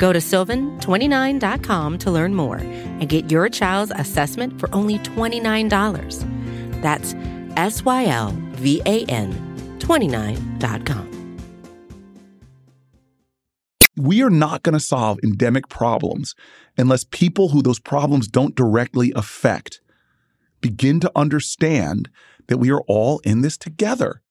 Go to sylvan29.com to learn more and get your child's assessment for only $29. That's S Y L V A N 29.com. We are not going to solve endemic problems unless people who those problems don't directly affect begin to understand that we are all in this together.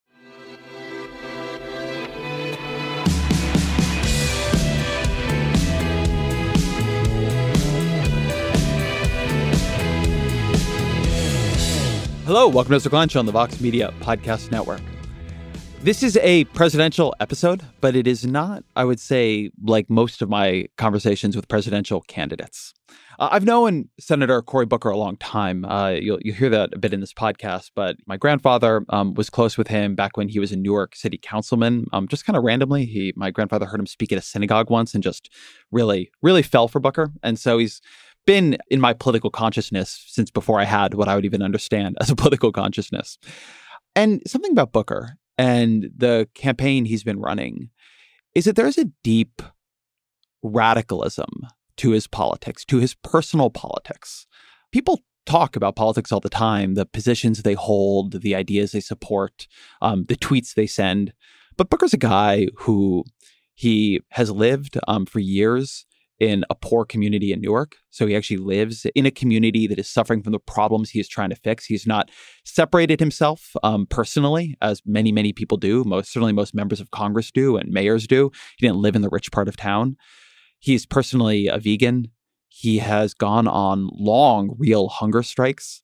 Hello, welcome to Lunch on the Vox Media Podcast Network. This is a presidential episode, but it is not, I would say, like most of my conversations with presidential candidates. Uh, I've known Senator Cory Booker a long time. Uh, you'll, you'll hear that a bit in this podcast, but my grandfather um, was close with him back when he was a Newark City councilman. Um, just kind of randomly, he my grandfather heard him speak at a synagogue once and just really, really fell for Booker. And so he's been in my political consciousness since before I had what I would even understand as a political consciousness. And something about Booker and the campaign he's been running is that there's a deep radicalism to his politics, to his personal politics. People talk about politics all the time, the positions they hold, the ideas they support, um, the tweets they send. But Booker's a guy who he has lived um, for years in a poor community in Newark. So he actually lives in a community that is suffering from the problems he is trying to fix. He's not separated himself um, personally, as many, many people do. Most certainly, most members of Congress do and mayors do. He didn't live in the rich part of town. He's personally a vegan. He has gone on long, real hunger strikes.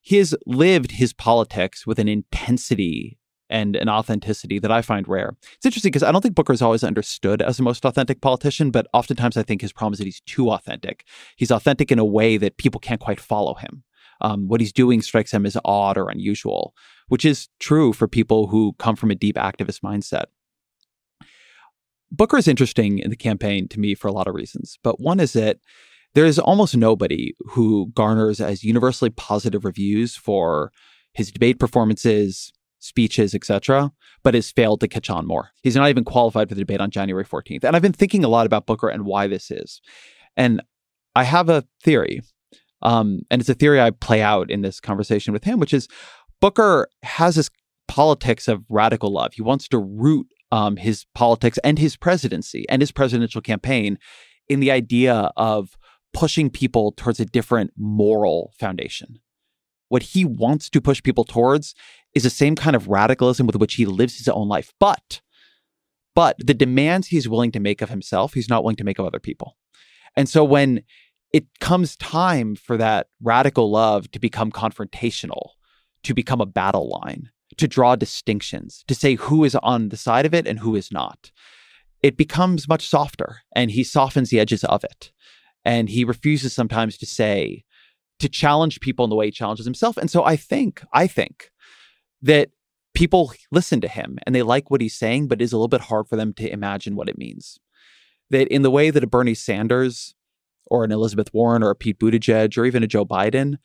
He has lived his politics with an intensity and an authenticity that I find rare. It's interesting because I don't think Booker is always understood as the most authentic politician, but oftentimes I think his problem is that he's too authentic. He's authentic in a way that people can't quite follow him. Um, what he's doing strikes them as odd or unusual, which is true for people who come from a deep activist mindset. Booker is interesting in the campaign to me for a lot of reasons, but one is that there is almost nobody who garners as universally positive reviews for his debate performances, speeches, etc., but has failed to catch on more. He's not even qualified for the debate on January 14th. And I've been thinking a lot about Booker and why this is. And I have a theory. Um, and it's a theory I play out in this conversation with him, which is Booker has this politics of radical love. He wants to root um, his politics and his presidency and his presidential campaign in the idea of pushing people towards a different moral foundation. What he wants to push people towards is the same kind of radicalism with which he lives his own life. But, but the demands he's willing to make of himself, he's not willing to make of other people. And so when it comes time for that radical love to become confrontational, to become a battle line, to draw distinctions, to say who is on the side of it and who is not, it becomes much softer and he softens the edges of it. And he refuses sometimes to say, to challenge people in the way he challenges himself. And so I think, I think that people listen to him and they like what he's saying, but it is a little bit hard for them to imagine what it means. That in the way that a Bernie Sanders or an Elizabeth Warren or a Pete Buttigieg or even a Joe Biden,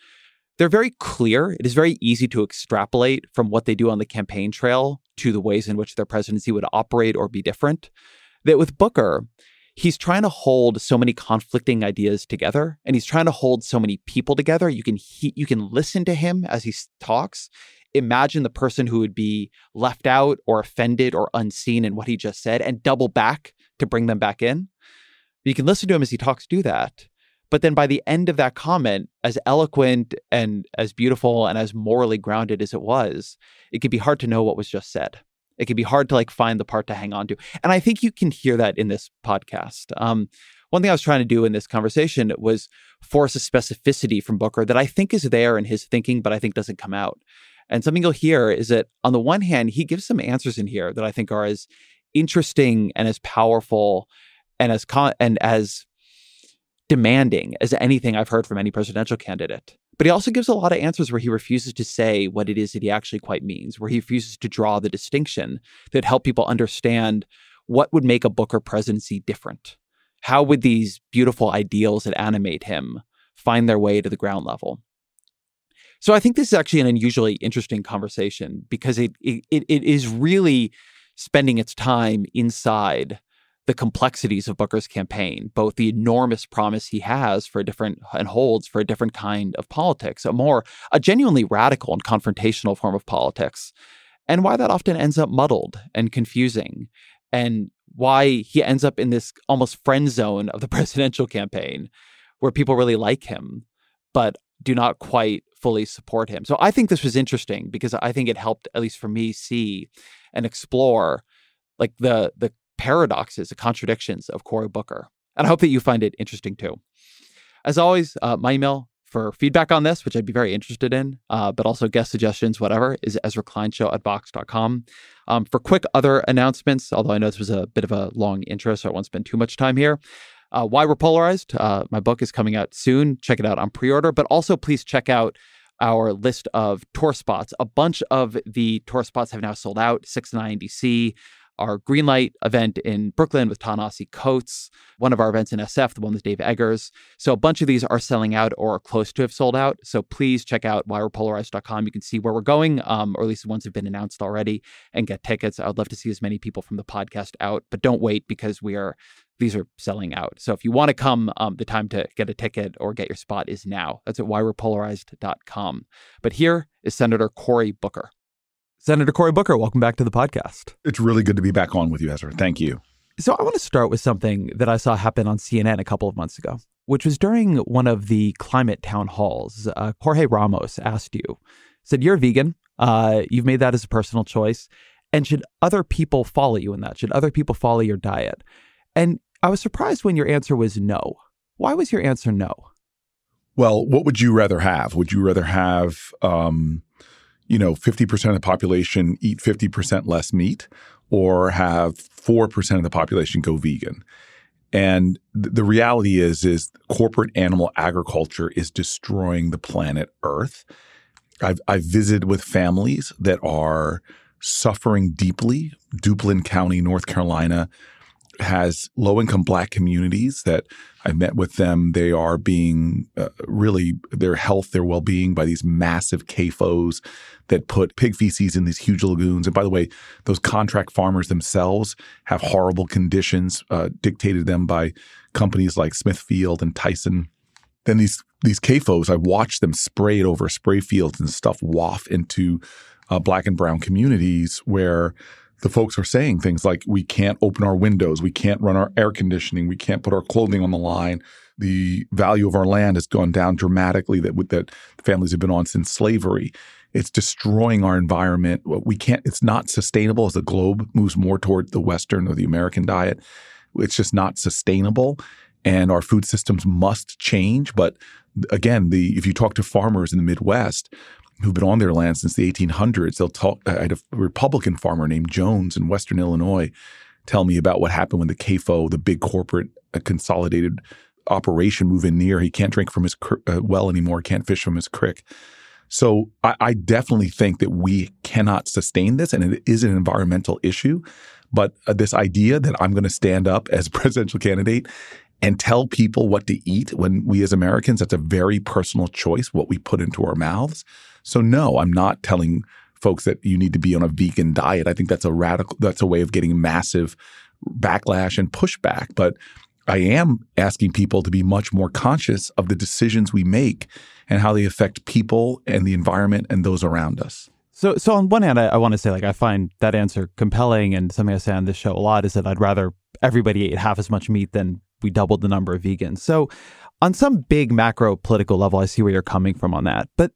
they're very clear. It is very easy to extrapolate from what they do on the campaign trail to the ways in which their presidency would operate or be different. That with Booker, he's trying to hold so many conflicting ideas together and he's trying to hold so many people together. You can he, you can listen to him as he talks imagine the person who would be left out or offended or unseen in what he just said and double back to bring them back in. You can listen to him as he talks, do that. But then by the end of that comment, as eloquent and as beautiful and as morally grounded as it was, it could be hard to know what was just said. It can be hard to like find the part to hang on to. And I think you can hear that in this podcast. Um, one thing I was trying to do in this conversation was force a specificity from Booker that I think is there in his thinking, but I think doesn't come out. And something you'll hear is that on the one hand, he gives some answers in here that I think are as interesting and as powerful and as con- and as demanding as anything I've heard from any presidential candidate. But he also gives a lot of answers where he refuses to say what it is that he actually quite means, where he refuses to draw the distinction that help people understand what would make a Booker presidency different. How would these beautiful ideals that animate him find their way to the ground level? So I think this is actually an unusually interesting conversation because it it, it is really spending its time inside the complexities of Booker's campaign, both the enormous promise he has for a different and holds for a different kind of politics, a more a genuinely radical and confrontational form of politics, and why that often ends up muddled and confusing, and why he ends up in this almost friend zone of the presidential campaign, where people really like him, but do not quite fully support him. So I think this was interesting because I think it helped, at least for me, see and explore like the the paradoxes, the contradictions of Cory Booker. And I hope that you find it interesting too. As always, uh, my email for feedback on this, which I'd be very interested in, uh, but also guest suggestions, whatever, is Ezra Klein Show at Vox.com. Um, for quick other announcements, although I know this was a bit of a long intro, so I won't spend too much time here. Uh, Why We're Polarized. Uh, my book is coming out soon. Check it out on pre order, but also please check out our list of tour spots. A bunch of the tour spots have now sold out. Six and Nine DC, our Greenlight event in Brooklyn with Ta-Nehisi Coates, one of our events in SF, the one with Dave Eggers. So a bunch of these are selling out or close to have sold out. So please check out whywe'repolarized.com. You can see where we're going, um, or at least the ones have been announced already, and get tickets. I would love to see as many people from the podcast out, but don't wait because we are these are selling out. So if you want to come, um, the time to get a ticket or get your spot is now. That's at whywe'repolarized.com. But here is Senator Cory Booker. Senator Cory Booker, welcome back to the podcast. It's really good to be back on with you, Ezra. Thank you. So, I want to start with something that I saw happen on CNN a couple of months ago, which was during one of the climate town halls. Uh, Jorge Ramos asked you, said, You're a vegan. Uh, you've made that as a personal choice. And should other people follow you in that? Should other people follow your diet? And I was surprised when your answer was no. Why was your answer no? Well, what would you rather have? Would you rather have um, you know, 50% of the population eat 50% less meat or have 4% of the population go vegan. And th- the reality is is corporate animal agriculture is destroying the planet Earth. I've I've visited with families that are suffering deeply. Duplin County, North Carolina, has low income black communities that I've met with them. They are being uh, really their health, their well being by these massive CAFOs that put pig feces in these huge lagoons. And by the way, those contract farmers themselves have horrible conditions uh, dictated them by companies like Smithfield and Tyson. Then these these CAFOs, I watched them spray it over spray fields and stuff waft into uh, black and brown communities where the folks are saying things like, we can't open our windows, we can't run our air conditioning, we can't put our clothing on the line. The value of our land has gone down dramatically that that families have been on since slavery. It's destroying our environment. We can't. It's not sustainable as the globe moves more toward the Western or the American diet. It's just not sustainable, and our food systems must change. But again, the if you talk to farmers in the Midwest, who've been on their land since the 1800s. They'll talk. I had a Republican farmer named Jones in Western Illinois tell me about what happened when the CAFO, the big corporate uh, consolidated operation, move in near. He can't drink from his cr- uh, well anymore. Can't fish from his creek. So I, I definitely think that we cannot sustain this, and it is an environmental issue. But uh, this idea that I'm going to stand up as presidential candidate and tell people what to eat when we as Americans, that's a very personal choice, what we put into our mouths. So no, I'm not telling folks that you need to be on a vegan diet. I think that's a radical that's a way of getting massive backlash and pushback, but I am asking people to be much more conscious of the decisions we make and how they affect people and the environment and those around us. So, so on one hand, I, I want to say like I find that answer compelling, and something I say on this show a lot is that I'd rather everybody ate half as much meat than we doubled the number of vegans. So, on some big macro political level, I see where you're coming from on that. But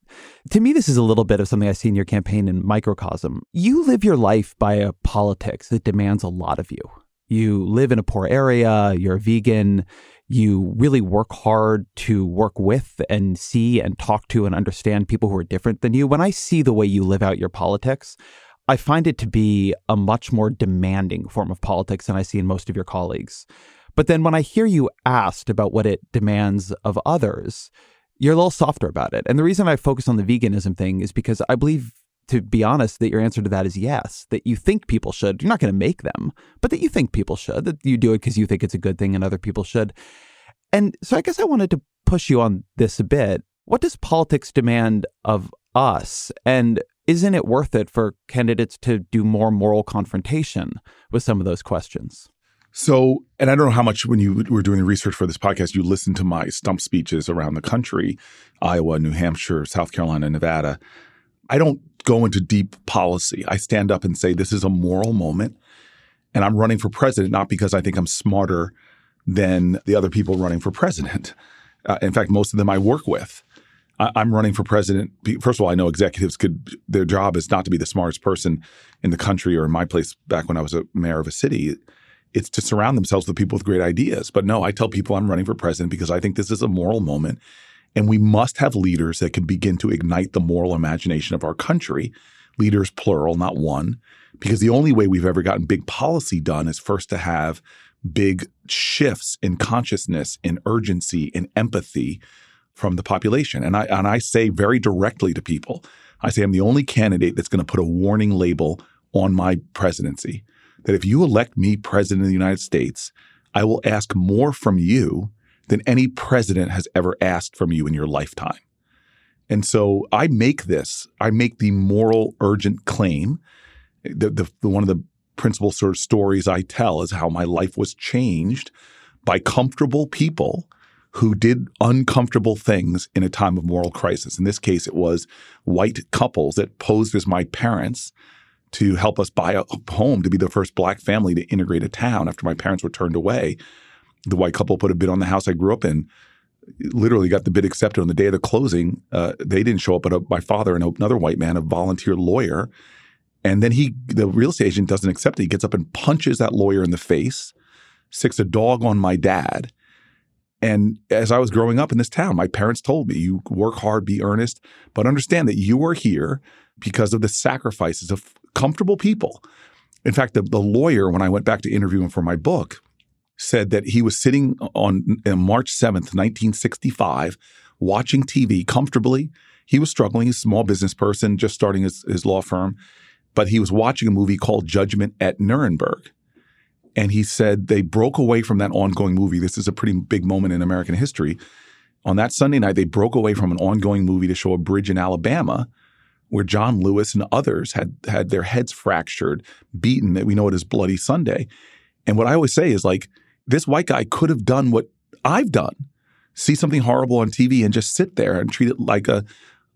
to me, this is a little bit of something I see in your campaign in microcosm. You live your life by a politics that demands a lot of you. You live in a poor area, you're a vegan, you really work hard to work with and see and talk to and understand people who are different than you. When I see the way you live out your politics, I find it to be a much more demanding form of politics than I see in most of your colleagues But then when I hear you asked about what it demands of others, you're a little softer about it. And the reason I focus on the veganism thing is because I believe, to be honest, that your answer to that is yes, that you think people should. You're not going to make them, but that you think people should, that you do it because you think it's a good thing and other people should. And so I guess I wanted to push you on this a bit. What does politics demand of us? And isn't it worth it for candidates to do more moral confrontation with some of those questions? So, and I don't know how much when you were doing the research for this podcast, you listened to my stump speeches around the country Iowa, New Hampshire, South Carolina, Nevada. I don't go into deep policy. I stand up and say, this is a moral moment. And I'm running for president, not because I think I'm smarter than the other people running for president. Uh, in fact, most of them I work with. I, I'm running for president. First of all, I know executives could, their job is not to be the smartest person in the country or in my place back when I was a mayor of a city it's to surround themselves with people with great ideas. But no, I tell people I'm running for president because I think this is a moral moment. And we must have leaders that can begin to ignite the moral imagination of our country. Leaders, plural, not one. Because the only way we've ever gotten big policy done is first to have big shifts in consciousness, in urgency, in empathy from the population. And I and I say very directly to people, I say I'm the only candidate that's going to put a warning label on my presidency that if you elect me president of the United States, I will ask more from you than any president has ever asked from you in your lifetime. And so I make this, I make the moral urgent claim. The, the, the, one of the principal sort of stories I tell is how my life was changed by comfortable people who did uncomfortable things in a time of moral crisis. In this case, it was white couples that posed as my parents to help us buy a home to be the first black family to integrate a town after my parents were turned away. The white couple put a bid on the house I grew up in. Literally got the bid accepted on the day of the closing. Uh, they didn't show up, but a, my father and another white man, a volunteer lawyer, and then he, the real estate agent, doesn't accept it. He gets up and punches that lawyer in the face, sticks a dog on my dad. And as I was growing up in this town, my parents told me, "You work hard, be earnest, but understand that you are here because of the sacrifices of comfortable people. In fact, the, the lawyer, when I went back to interview him for my book, said that he was sitting on, March 7th, 1965, watching TV comfortably. He was struggling. He's a small business person, just starting his, his law firm. But he was watching a movie called Judgment at Nuremberg. And he said they broke away from that ongoing movie. This is a pretty big moment in American history. On that Sunday night, they broke away from an ongoing movie to show a bridge in Alabama where John Lewis and others had had their heads fractured, beaten. That we know it as Bloody Sunday. And what I always say is like this white guy could have done what I've done, see something horrible on TV and just sit there and treat it like a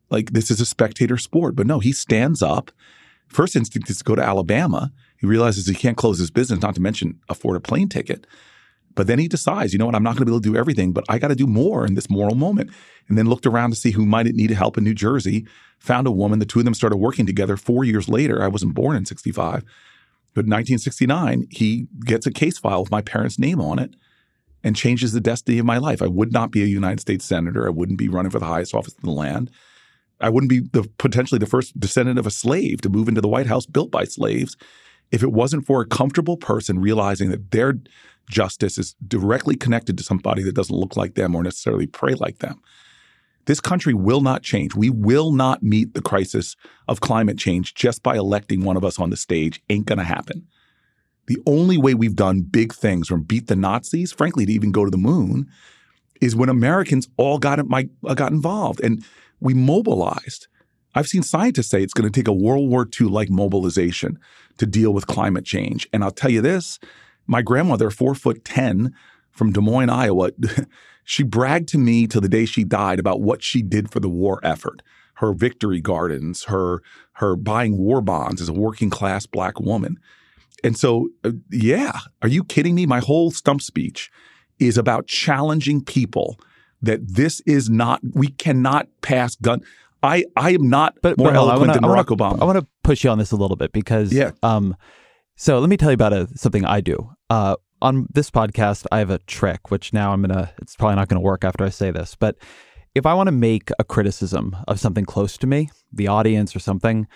like this is a spectator sport. But no, he stands up. First instinct is to go to Alabama. He realizes he can't close his business, not to mention afford a plane ticket. But then he decides, you know what, I'm not going to be able to do everything, but I got to do more in this moral moment. And then looked around to see who might need help in New Jersey, found a woman. The two of them started working together four years later. I wasn't born in 65. But in 1969, he gets a case file with my parents' name on it and changes the destiny of my life. I would not be a United States senator. I wouldn't be running for the highest office in the land. I wouldn't be the, potentially the first descendant of a slave to move into the White House built by slaves if it wasn't for a comfortable person realizing that their justice is directly connected to somebody that doesn't look like them or necessarily pray like them. This country will not change. We will not meet the crisis of climate change just by electing one of us on the stage. Ain't going to happen. The only way we've done big things from beat the Nazis, frankly, to even go to the moon, is when Americans all got, uh, got involved and we mobilized. I've seen scientists say it's going to take a World War II like mobilization to deal with climate change. And I'll tell you this my grandmother, four foot 10 from Des Moines, Iowa, she bragged to me till the day she died about what she did for the war effort. Her victory gardens, her her buying war bonds as a working class black woman. And so, uh, yeah, are you kidding me? My whole stump speech is about challenging people that this is not, we cannot pass gun. I, I am not but, more but eloquent wanna, than Barack wanna, Obama. I want to push you on this a little bit because yeah. um, so let me tell you about a, something I do. Uh, on this podcast, I have a trick, which now I'm gonna. It's probably not gonna work after I say this, but if I want to make a criticism of something close to me, the audience or something,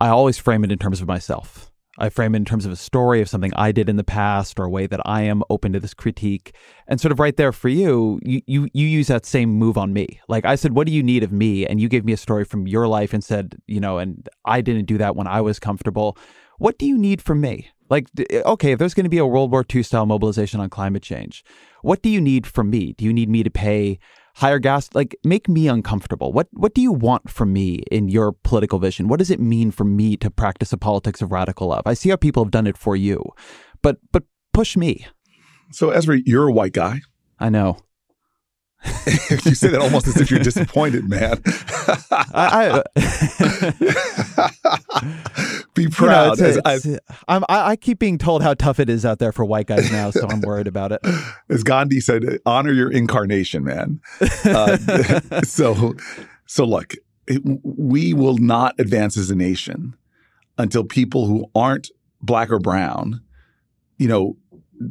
I always frame it in terms of myself. I frame it in terms of a story of something I did in the past or a way that I am open to this critique. And sort of right there for you, you, you, you use that same move on me. Like I said, what do you need of me? And you gave me a story from your life and said, you know, and I didn't do that when I was comfortable. What do you need from me? Like, eh, okay, if there's going to be a World War II style mobilization on climate change, what do you need from me? Do you need me to pay higher gas? Like make me uncomfortable. What what do you want from me in your political vision? What does it mean for me to practice a politics of radical love? I see how people have done it for you but but push me. So ezra you're a white guy. I know you say that almost as if you're disappointed, man. I, I, Be proud. You know, it's, it's, I, I keep being told how tough it is out there for white guys now, so I'm worried about it. As Gandhi said, honor your incarnation, man. Uh, so, so look, it, we will not advance as a nation until people who aren't black or brown, you know,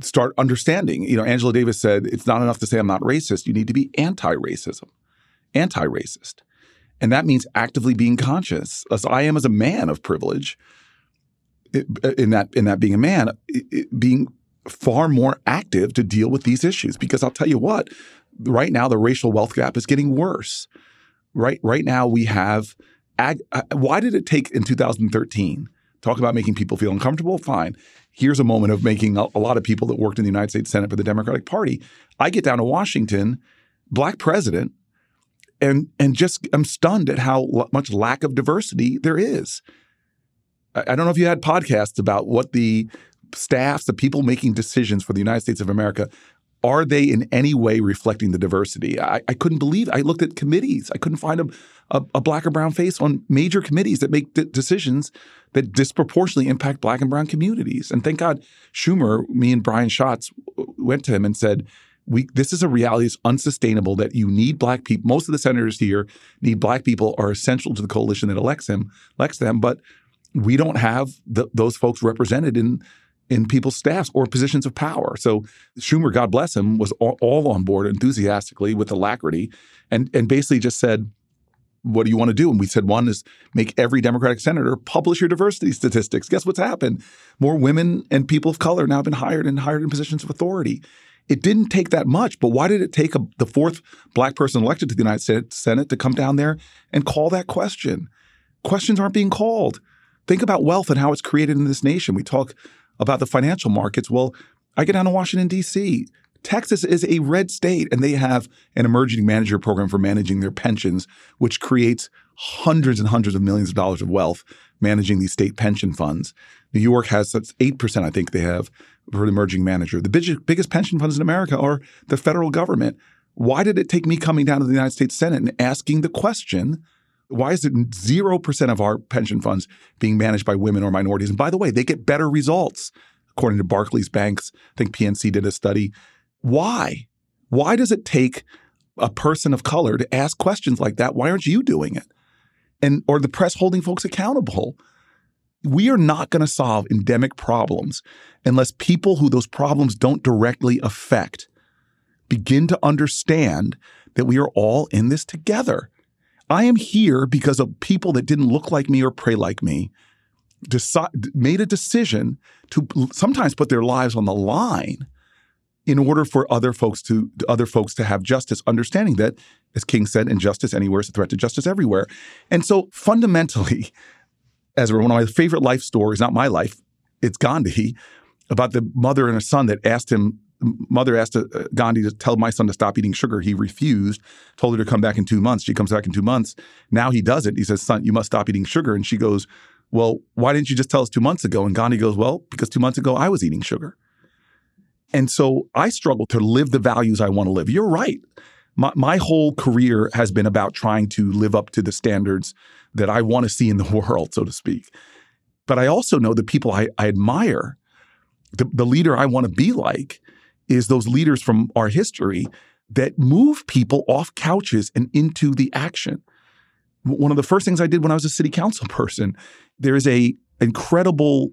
start understanding. You know, Angela Davis said it's not enough to say I'm not racist. You need to be anti-racism, anti-racist, and that means actively being conscious, as I am as a man of privilege. In that, in that being a man, being far more active to deal with these issues. Because I'll tell you what, right now the racial wealth gap is getting worse. Right, right now we have. Ag- uh, why did it take in 2013? Talk about making people feel uncomfortable. Fine here's a moment of making a, a lot of people that worked in the United States Senate for the Democratic Party. I get down to Washington, black president, and and just I'm stunned at how l- much lack of diversity there is. I, I don't know if you had podcasts about what the staffs, the people making decisions for the United States of America, are they in any way reflecting the diversity? I, I couldn't believe. I looked at committees. I couldn't find a, a, a black or brown face on major committees that make d- decisions that disproportionately impact black and brown communities. And thank God Schumer, me and Brian Schatz went to him and said, we, this is a reality that's unsustainable that you need black people. Most of the senators here need black people are essential to the coalition that elects him, elects them, but we don't have the, those folks represented in in people's staffs or positions of power. So Schumer, God bless him, was all, all on board enthusiastically with alacrity and and basically just said, what do you want to do? And we said one is make every Democratic senator publish your diversity statistics. Guess what's happened? More women and people of color now have been hired and hired in positions of authority. It didn't take that much, but why did it take a, the fourth black person elected to the United States Senate to come down there and call that question? Questions aren't being called. Think about wealth and how it's created in this nation. We talk about the financial markets. Well, I get down to Washington, D.C. Texas is a red state, and they have an emerging manager program for managing their pensions, which creates hundreds and hundreds of millions of dollars of wealth managing these state pension funds. New York has eight percent, I think they have for an emerging manager. The biggest, biggest pension funds in America are the federal government. Why did it take me coming down to the United States Senate and asking the question? Why is it 0% of our pension funds being managed by women or minorities? And by the way, they get better results. According to Barclays Banks, I think PNC did a study why? Why does it take a person of color to ask questions like that? Why aren't you doing it? And or the press holding folks accountable? We are not going to solve endemic problems unless people who those problems don't directly affect begin to understand that we are all in this together. I am here because of people that didn't look like me or pray like me, made a decision to sometimes put their lives on the line in order for other folks to other folks to have justice, understanding that, as King said, injustice anywhere is a threat to justice everywhere. And so fundamentally, as one of my favorite life stories, not my life, it's Gandhi, about the mother and a son that asked him mother asked uh, Gandhi to tell my son to stop eating sugar. He refused, told her to come back in two months. She comes back in two months. Now he does it. He says, son, you must stop eating sugar. And she goes, well, why didn't you just tell us two months ago? And Gandhi goes, well, because two months ago I was eating sugar. And so I struggle to live the values I want to live. You're right. My, my whole career has been about trying to live up to the standards that I want to see in the world, so to speak. But I also know the people I, I admire, the, the leader I want to be like, is those leaders from our history that move people off couches and into the action. One of the first things I did when I was a city council person, there is a incredible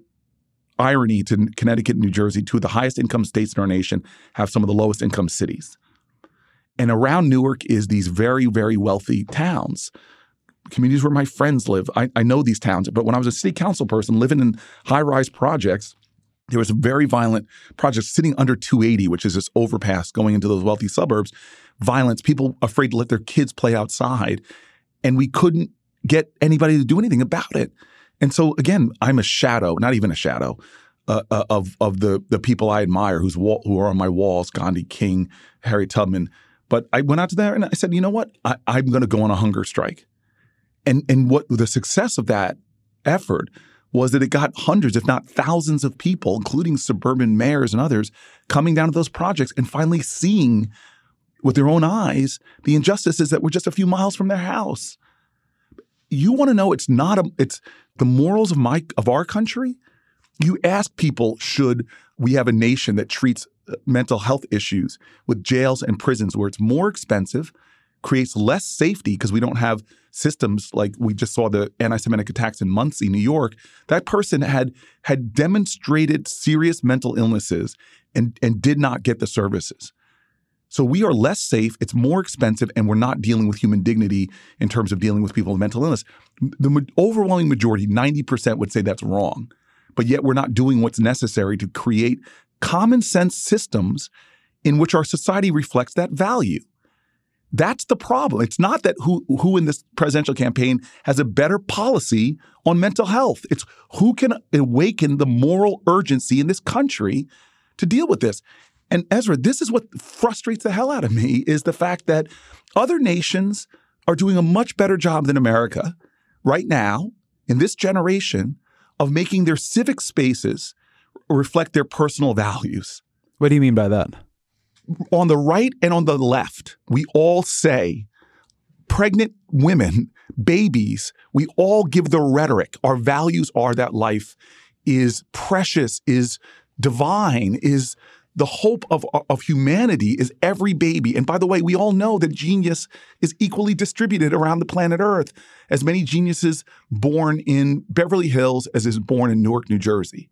irony to Connecticut and New Jersey, two of the highest income states in our nation, have some of the lowest income cities. And around Newark is these very, very wealthy towns. communities where my friends live. I, I know these towns, but when I was a city council person living in high rise projects, there was a very violent project sitting under 280, which is this overpass going into those wealthy suburbs. Violence, people afraid to let their kids play outside. And we couldn't get anybody to do anything about it. And so, again, I'm a shadow, not even a shadow, uh, uh, of of the the people I admire, who's who are on my walls: Gandhi, King, Harriet Tubman. But I went out to there and I said, you know what? I, I'm going to go on a hunger strike. And and what the success of that effort was that it got hundreds, if not thousands, of people, including suburban mayors and others, coming down to those projects and finally seeing with their own eyes the injustices that were just a few miles from their house. You want to know it's not a it's the morals of my of our country you ask people, should we have a nation that treats uh, mental health issues with jails and prisons where it's more expensive, creates less safety because we don't have systems like we just saw the anti-Semitic attacks in Monsey, New York. That person had had demonstrated serious mental illnesses and, and did not get the services. So we are less safe, it's more expensive, and we're not dealing with human dignity in terms of dealing with people with mental illness. The overwhelming majority, 90%, would say that's wrong but yet we're not doing what's necessary to create common sense systems in which our society reflects that value. That's the problem. It's not that who who in this presidential campaign has a better policy on mental health. It's who can awaken the moral urgency in this country to deal with this. And Ezra, this is what frustrates the hell out of me is the fact that other nations are doing a much better job than America right now in this generation of making their civic spaces reflect their personal values. What do you mean by that? On the right and on the left, we all say pregnant women, babies, we all give the rhetoric. Our values are that life is precious, is divine, is the hope of, of humanity is every baby. And by the way, we all know that genius is equally distributed around the planet Earth. As many geniuses born in Beverly Hills as is born in Newark, New Jersey.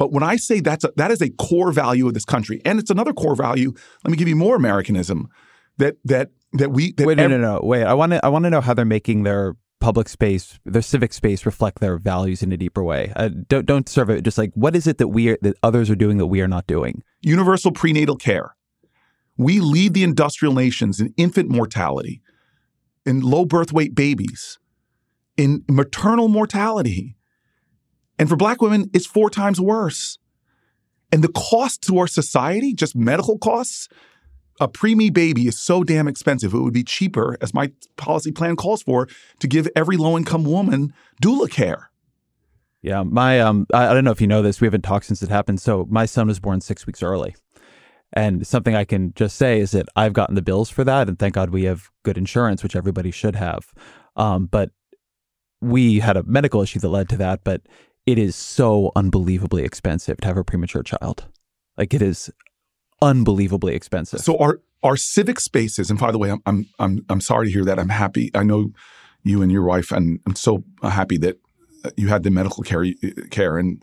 But when I say that's a, that is a core value of this country, and it's another core value. Let me give you more Americanism. That that that we that wait no ev- no no wait. I want to I want to know how they're making their public space, their civic space, reflect their values in a deeper way. Uh, don't don't serve it. Just like what is it that we are, that others are doing that we are not doing? Universal prenatal care. We lead the industrial nations in infant mortality, in low birth weight babies, in maternal mortality, and for Black women, it's four times worse. And the cost to our society, just medical costs, a preemie baby is so damn expensive. It would be cheaper, as my policy plan calls for, to give every low income woman doula care. Yeah, my um, I, I don't know if you know this. We haven't talked since it happened. So my son was born six weeks early, and something I can just say is that I've gotten the bills for that, and thank God we have good insurance, which everybody should have. Um, but we had a medical issue that led to that. But it is so unbelievably expensive to have a premature child. Like it is unbelievably expensive. So our our civic spaces, and by the way, I'm I'm I'm, I'm sorry to hear that. I'm happy. I know you and your wife, and I'm so happy that uh, you had the medical care uh, care and.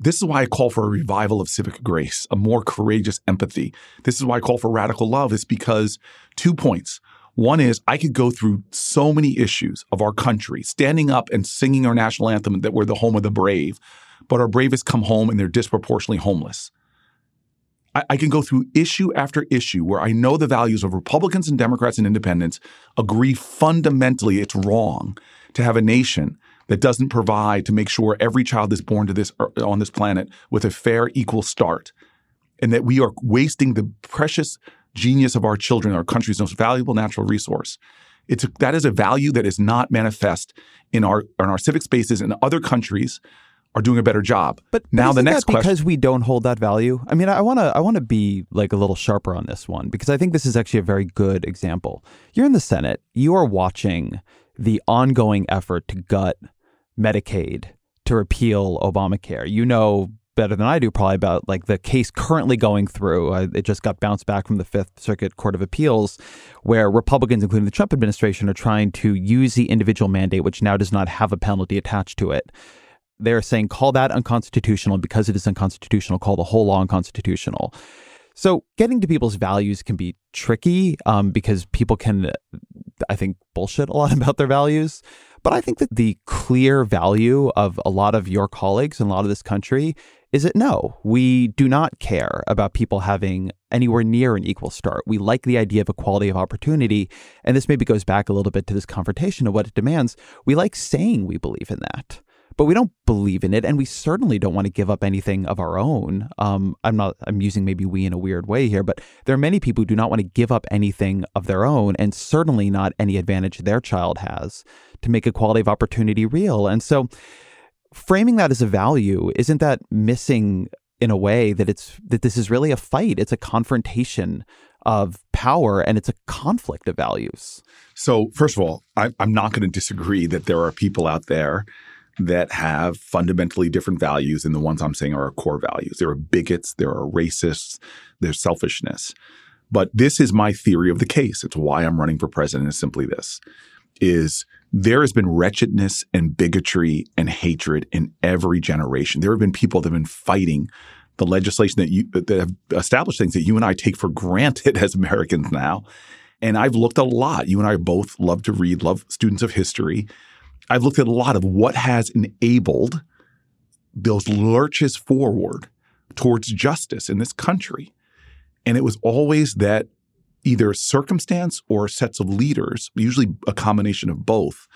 This is why I call for a revival of civic grace, a more courageous empathy. This is why I call for radical love. Is because two points. One is I could go through so many issues of our country, standing up and singing our national anthem that we're the home of the brave, but our bravest come home and they're disproportionately homeless. I, I can go through issue after issue where I know the values of Republicans and Democrats and independents agree fundamentally it's wrong to have a nation that doesn't provide to make sure every child is born to this uh, on this planet with a fair equal start and that we are wasting the precious genius of our children our country's most valuable natural resource it's a, that is a value that is not manifest in our in our civic spaces in other countries are doing a better job. But now the next question because we don't hold that value. I mean, I want to I want to be like a little sharper on this one because I think this is actually a very good example. You're in the Senate. You are watching the ongoing effort to gut Medicaid to repeal Obamacare. You know better than I do probably about like the case currently going through. Uh, it just got bounced back from the Fifth Circuit Court of Appeals, where Republicans, including the Trump administration, are trying to use the individual mandate, which now does not have a penalty attached to it, they're saying call that unconstitutional. Because it is unconstitutional, call the whole law unconstitutional. So getting to people's values can be tricky um, because people can I think, bullshit a lot about their values. But I think that the clear value of a lot of your colleagues and a lot of this country is that no, we do not care about people having anywhere near an equal start. We like the idea of equality of opportunity. And this maybe goes back a little bit to this confrontation of what it demands. We like saying we believe in that but we don't believe in it, and we certainly don't want to give up anything of our own. Um, I'm not. I'm using maybe we in a weird way here, but there are many people who do not want to give up anything of their own, and certainly not any advantage their child has to make equality of opportunity real. And so, framing that as a value isn't that missing in a way that it's that this is really a fight. It's a confrontation of power and it's a conflict of values. So, first of all, I, am not going to disagree that there are people out there that have fundamentally different values than the ones I'm saying are our core values. There are bigots, there are racists, there's selfishness. But this is my theory of the case. It's why I'm running for president is simply this is there has been wretchedness and bigotry and hatred in every generation. There have been people that have been fighting the legislation that you that have established things that you and I take for granted as Americans now. And I've looked a lot. You and I both love to read, love students of history. I've looked at a lot of what has enabled those lurches forward towards justice in this country. And it was always that either circumstance or sets of leaders, usually a combination of both,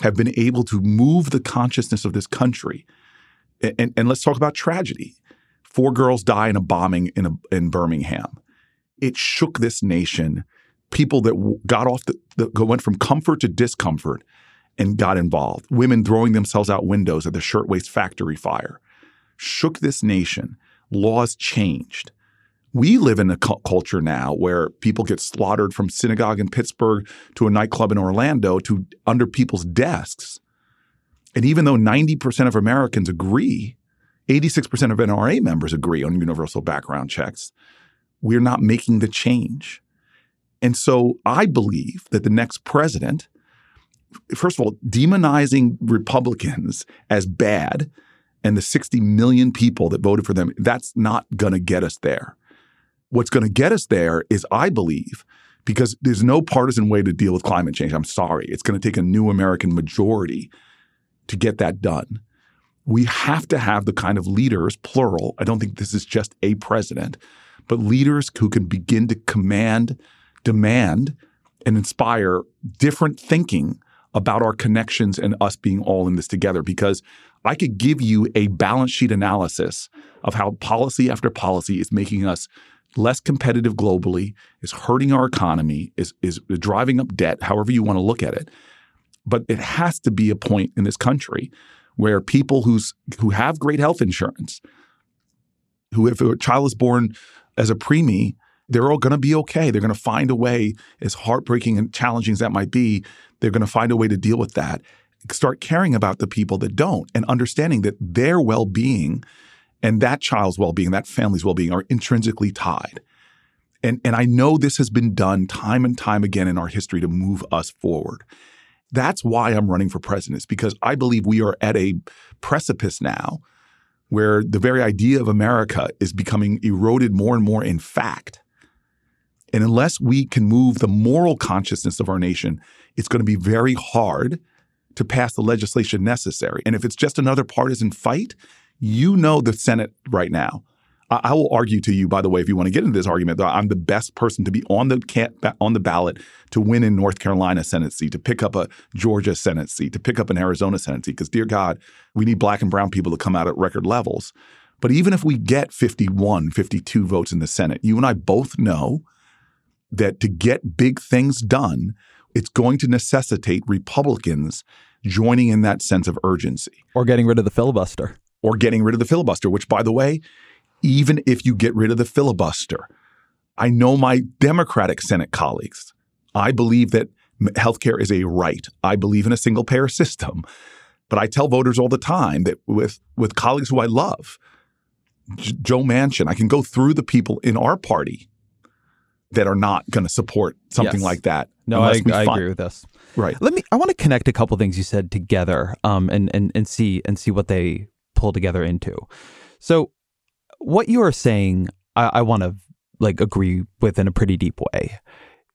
have been able to move the consciousness of this country. And, and, and let's talk about tragedy. Four girls die in a bombing in, a, in Birmingham. It shook this nation. People that got off the, the went from comfort to discomfort and got involved. Women throwing themselves out windows at the shirtwaist factory fire shook this nation. Laws changed. We live in a cu- culture now where people get slaughtered from synagogue in Pittsburgh to a nightclub in Orlando to under people's desks. And even though 90% of Americans agree, 86% of NRA members agree on universal background checks, we're not making the change. And so I believe that the next president first of all, demonizing Republicans as bad and the 60 million people that voted for them, that's not going to get us there. What's going to get us there is, I believe, because there's no partisan way to deal with climate change. I'm sorry. It's going to take a new American majority to get that done. We have to have the kind of leaders, plural. I don't think this is just a president, but leaders who can begin to command, demand, and inspire different thinking about our connections and us being all in this together because I could give you a balance sheet analysis of how policy after policy is making us less competitive globally, is hurting our economy, is, is driving up debt, however you want to look at it. But it has to be a point in this country where people who's who have great health insurance, who if a child is born as a preemie, they're all going to be okay. They're going to find a way, as heartbreaking and challenging as that might be, they're going to find a way to deal with that. Start caring about the people that don't and understanding that their well being and that child's well being, that family's well being are intrinsically tied. And, and I know this has been done time and time again in our history to move us forward. That's why I'm running for president, is because I believe we are at a precipice now where the very idea of America is becoming eroded more and more in fact. And unless we can move the moral consciousness of our nation, it's going to be very hard to pass the legislation necessary. And if it's just another partisan fight, you know the Senate right now. I, will argue to you, by the way, if you want to get into this argument, that I'm the best person to be on the on the ballot to win in North Carolina Senate seat, to pick up a Georgia Senate seat, to pick up an Arizona Senate seat. Because, dear God, we need black and brown people to come out at record levels. But even if we get 51, 52 votes in the Senate, you and I both know that to get big things done, it's going to necessitate Republicans joining in that sense of urgency. Or getting rid of the filibuster. Or getting rid of the filibuster, which, by the way, even if you get rid of the filibuster, I know my Democratic Senate colleagues. I believe that healthcare is a right. I believe in a single payer system. But I tell voters all the time that with, with colleagues who I love, J- Joe Manchin, I can go through the people in our party that are not going to support something yes. like that. No, I, I agree with this. Right. Let me. I want to connect a couple things you said together, um, and and and see and see what they pull together into. So, what you are saying, I, I want to like agree with in a pretty deep way.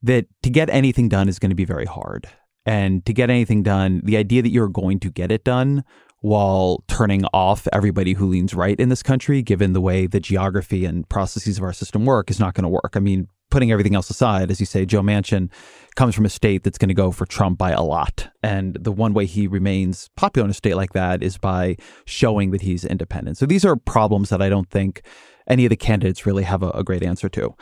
that to get anything done is going to be very hard. And to get anything done, the idea that you're going to get it done while turning off everybody who leans right in this country, given the way the geography and processes of our system work, is not going to work. I mean, putting everything else aside, as you say, Joe Manchin comes from a state that's going to go for Trump by a lot. And the one way he remains popular in a state like that is by showing that he's independent. So these are problems that I don't think any of the candidates really have a, a great answer to.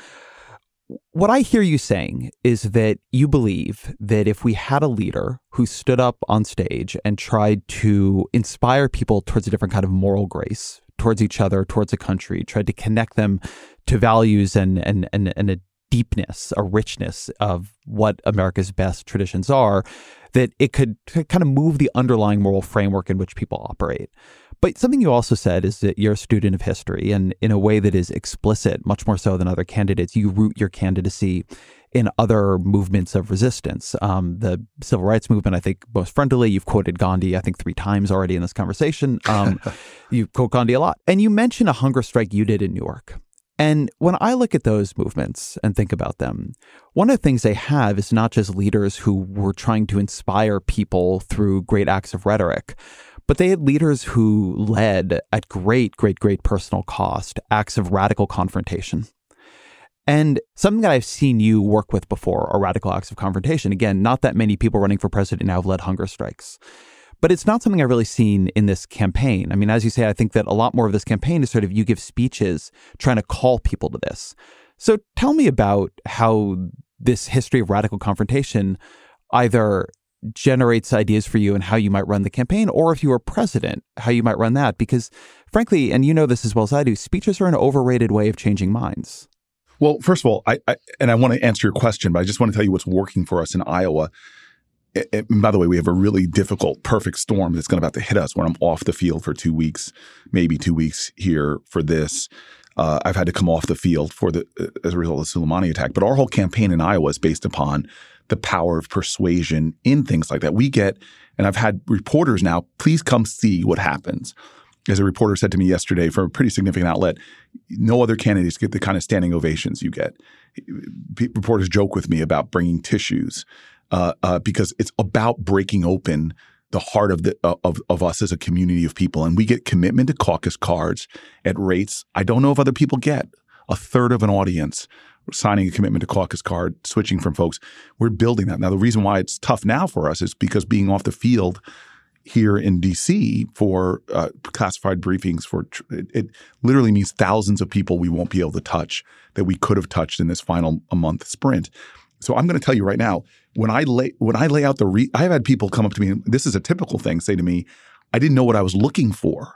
What I hear you saying is that you believe that if we had a leader who stood up on stage and tried to inspire people towards a different kind of moral grace, towards each other, towards a country, tried to connect them to values and and and, and a deepness, a richness of what America's best traditions are, that it could kind of move the underlying moral framework in which people operate. But something you also said is that you're a student of history, and in a way that is explicit, much more so than other candidates, you root your candidacy in other movements of resistance. Um, the civil rights movement, I think, most friendly. You've quoted Gandhi, I think, three times already in this conversation. Um, you quote Gandhi a lot. And you mentioned a hunger strike you did in New York. And when I look at those movements and think about them, one of the things they have is not just leaders who were trying to inspire people through great acts of rhetoric, but they had leaders who led at great, great, great personal cost acts of radical confrontation. And something that I've seen you work with before are radical acts of confrontation. Again, not that many people running for president now have led hunger strikes. But it's not something I've really seen in this campaign. I mean, as you say, I think that a lot more of this campaign is sort of you give speeches trying to call people to this. So tell me about how this history of radical confrontation either generates ideas for you and how you might run the campaign, or if you were president, how you might run that. Because frankly, and you know this as well as I do, speeches are an overrated way of changing minds. Well, first of all, I, I and I want to answer your question, but I just want to tell you what's working for us in Iowa. And by the way, we have a really difficult perfect storm that's going to about to hit us when I'm off the field for two weeks, maybe two weeks here for this. Uh, I've had to come off the field for the as a result of the Soleimani attack. But our whole campaign in Iowa is based upon the power of persuasion in things like that. We get, and I've had reporters now, please come see what happens. As a reporter said to me yesterday from a pretty significant outlet, no other candidates get the kind of standing ovations you get. Reporters joke with me about bringing tissues uh, uh, because it's about breaking open the heart of the of, of us as a community of people, and we get commitment to caucus cards at rates I don't know if other people get. A third of an audience signing a commitment to caucus card, switching from folks. We're building that. Now, the reason why it's tough now for us is because being off the field here in DC for uh, classified briefings for it, it, literally means thousands of people we won't be able to touch that we could have touched in this final a month sprint. So I'm going to tell you right now when I lay when I lay out the re- I've had people come up to me and this is a typical thing say to me I didn't know what I was looking for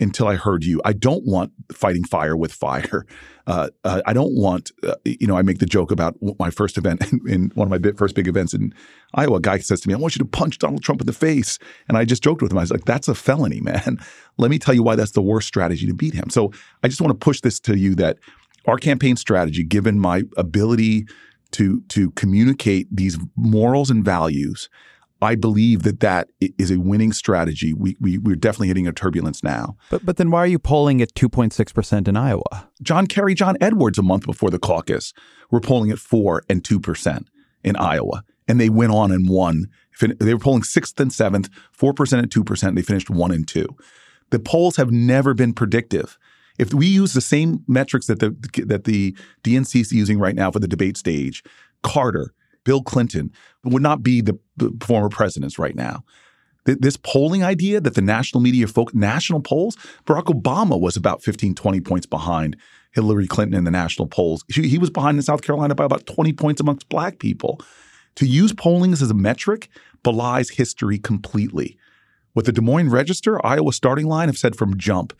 until I heard you. I don't want fighting fire with fire. Uh, uh, I don't want, uh, you know, I make the joke about my first event in one of my first big events in Iowa. A guy says to me, I want you to punch Donald Trump in the face. And I just joked with him. I was like, that's a felony, man. Let me tell you why that's the worst strategy to beat him. So I just want to push this to you that our campaign strategy, given my ability to, to communicate these morals and values, I believe that that is a winning strategy. We, we we're definitely hitting a turbulence now. But but then why are you polling at two point six percent in Iowa? John Kerry, John Edwards, a month before the caucus, were polling at four and two percent in Iowa, and they went on and won. They were polling sixth and seventh, four percent and two percent. They finished one and two. The polls have never been predictive. If we use the same metrics that the that the DNC is using right now for the debate stage, Carter, Bill Clinton would not be the, the former presidents right now. this polling idea that the national media folk, national polls, Barack Obama was about 15, 20 points behind Hillary Clinton in the national polls. He, he was behind in South Carolina by about 20 points amongst black people. To use polling as a metric belies history completely. What the Des Moines Register, Iowa starting line have said from jump,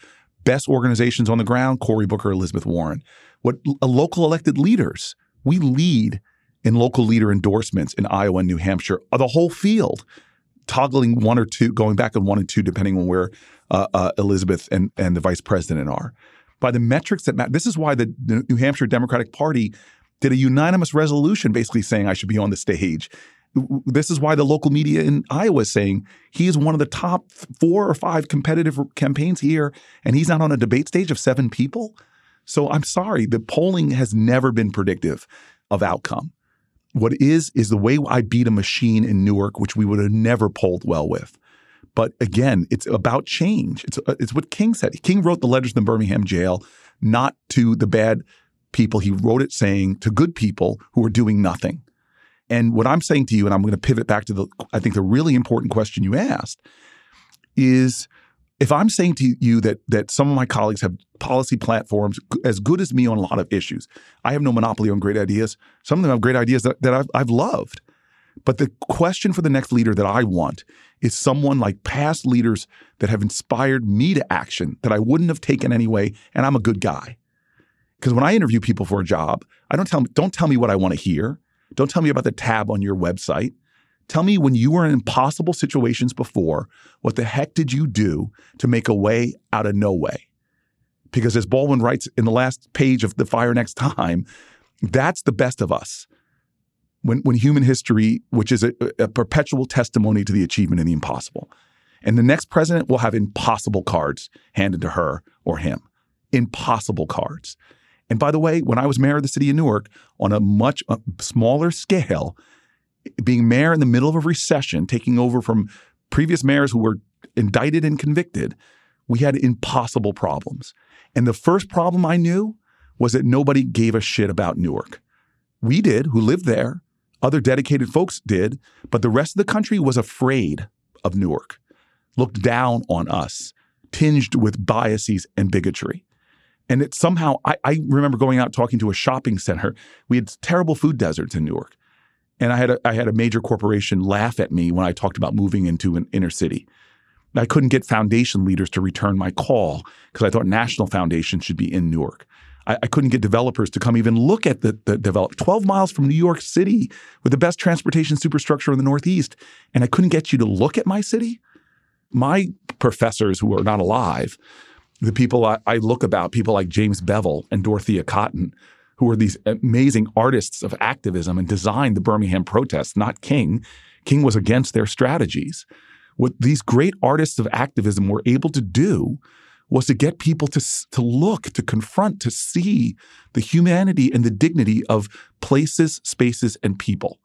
best organizations on the ground, Cory Booker, Elizabeth Warren. What local elected leaders, we lead in local leader endorsements in Iowa and New Hampshire, the whole field, toggling one or two, going back on one and two, depending on where uh, uh, Elizabeth and, and the vice president are. By the metrics that matter, this is why the New Hampshire Democratic Party did a unanimous resolution basically saying I should be on the stage. This is why the local media in Iowa is saying he is one of the top four or five competitive campaigns here, and he's not on a debate stage of seven people. So I'm sorry, the polling has never been predictive of outcome. What is is the way I beat a machine in Newark, which we would have never polled well with. But again, it's about change. It's it's what King said. King wrote the letters the Birmingham jail, not to the bad people. He wrote it saying to good people who are doing nothing. And what I'm saying to you, and I'm going to pivot back to the, I think the really important question you asked is if I'm saying to you that that some of my colleagues have policy platforms as good as me on a lot of issues, I have no monopoly on great ideas. Some of them have great ideas that, that I've, I've loved. But the question for the next leader that I want is someone like past leaders that have inspired me to action that I wouldn't have taken anyway, and I'm a good guy. Because when I interview people for a job, I don't tell don't tell me what I want to hear. Don't tell me about the tab on your website. Tell me when you were in impossible situations before, what the heck did you do to make a way out of no way? Because as Baldwin writes in the last page of The Fire Next Time, that's the best of us. When, when human history, which is a, a perpetual testimony to the achievement of the impossible. And the next president will have impossible cards handed to her or him. Impossible cards. And by the way, when I was mayor of the city of Newark, on a much uh, smaller scale, being mayor in the middle of a recession, taking over from previous mayors who were indicted and convicted, we had impossible problems. And the first problem I knew was that nobody gave a shit about Newark. We did, who lived there. Other dedicated folks did, but the rest of the country was afraid of Newark, looked down on us, tinged with biases and bigotry. And it somehow, I, I, remember going out talking to a shopping center. We had terrible food deserts in Newark. And I had a, I had a major corporation laugh at me when I talked about moving into an inner city. I couldn't get foundation leaders to return my call because I thought national foundation should be in Newark. I, I, couldn't get developers to come even look at the, the develop 12 miles from New York City with the best transportation superstructure in the Northeast. And I couldn't get you to look at my city. My professors who are not alive the people I, I look about, people like James Bevel and Dorothea Cotton, who were these amazing artists of activism and designed the Birmingham protests, not King. King was against their strategies. What these great artists of activism were able to do was to get people to, to look, to confront, to see the humanity and the dignity of places, spaces, and people.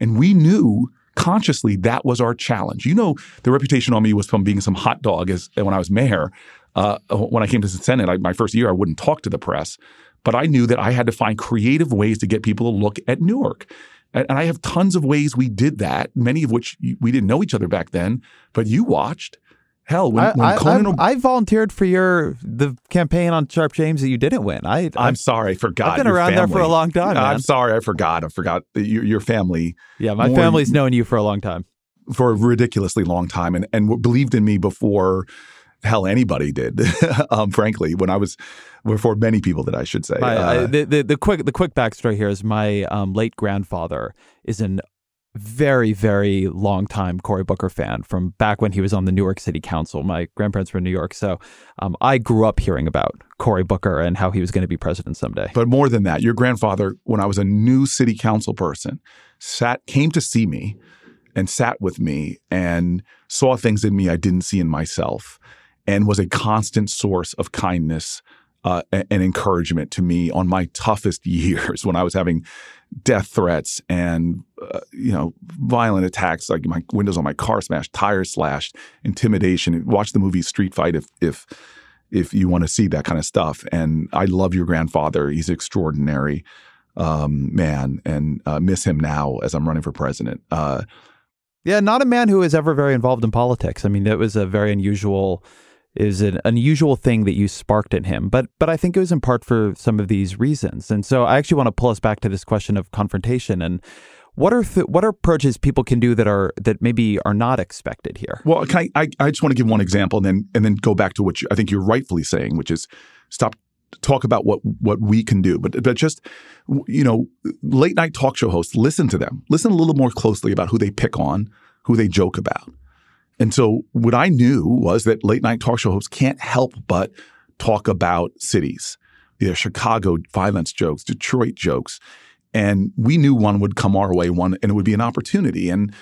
And we knew consciously that was our challenge. You know, the reputation on me was from being some hot dog as when I was mayor. Uh, when I came to the Senate, I, my first year, I wouldn't talk to the press, but I knew that I had to find creative ways to get people to look at Newark. And, and I have tons of ways we did that, many of which we didn't know each other back then, but you watched. Hell, when, I, when I, Conan, I, I volunteered for your the campaign on Sharpe James that you didn't win. I, I'm sorry, I forgot. I've been around family. there for a long time. I'm sorry, I forgot. I forgot your, your family. Yeah, my more- family's known you for a long time. for a ridiculously long time and, and believed in me before hell anybody did um, frankly when i was before many people that i should say My, I, Uh, the, the the quick the quick backstory here is my um, late grandfather is an very very long time Cory Booker fan from back when he was on the New York City Council. My grandparents were in New York, so um, I grew up hearing about Cory Booker and how he was going to be president someday. but more than that your grandfather when i was a new city council person sat came to see me and sat with me and saw things in me i didn't see in myself and was a constant source of kindness uh, and encouragement to me on my toughest years when I was having death threats and uh, you know violent attacks like my windows on my car smashed, tires slashed, intimidation. Watch the movie Street Fight if if if you want to see that kind of stuff. And I love your grandfather; he's an extraordinary um, man, and uh, miss him now as I'm running for president. Uh, Yeah, not a man who was ever very involved in politics. I mean, it was a very unusual is an unusual thing that you sparked in him. But but I think it was in part for some of these reasons. And so I actually want to pull us back to this question of confrontation and what are th- what are approaches people can do that are that maybe are not expected here? Well, I, I, I just want to give one example and then and then go back to what you, I think you're rightfully saying, which is stop talk about what what we can do, but but just you know, late night talk show hosts, listen to them, listen a little more closely about who they pick on, who they joke about, and so what I knew was that late night talk show hosts can't help but talk about cities, you know, Chicago violence jokes, Detroit jokes, and we knew one would come our way, one and it would be an opportunity, and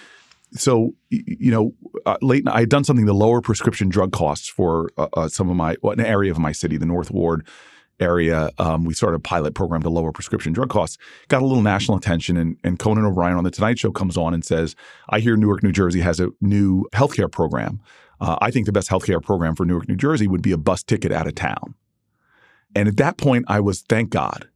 so you know, uh, late I had done something to lower prescription drug costs for uh, uh, some of my well, an area of my city, the North Ward, area. Um, we started a pilot program to lower prescription drug costs. Got a little national attention, and, and Conan O'Brien on the Tonight Show comes on and says, "I hear Newark, New Jersey has a new healthcare program. Uh, I think the best healthcare program for Newark, New Jersey would be a bus ticket out of town." And at that point, I was thank God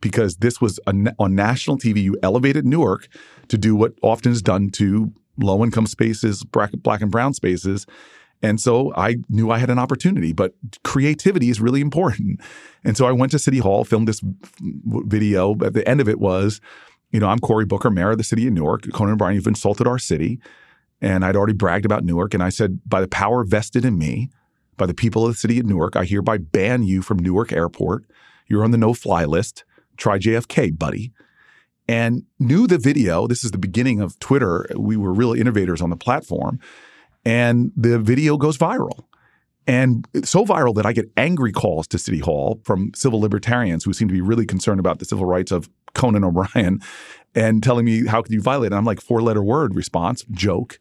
because this was a, on national TV. You elevated Newark to do what often is done to low income spaces, black, black and brown spaces. And so I knew I had an opportunity, but creativity is really important. And so I went to City Hall, filmed this video. At the end of it was, you know, I'm Cory Booker, mayor of the city of Newark. Conan O'Brien, you've insulted our city. And I'd already bragged about Newark. And I said, by the power vested in me, by the people of the city of Newark, I hereby ban you from Newark Airport. You're on the no fly list. Try JFK, buddy and knew the video. This is the beginning of Twitter. We were real innovators on the platform. And the video goes viral. And so viral that I get angry calls to City Hall from civil libertarians who seem to be really concerned about the civil rights of Conan O'Brien and telling me, how could you violate it? I'm like, four letter word response, joke.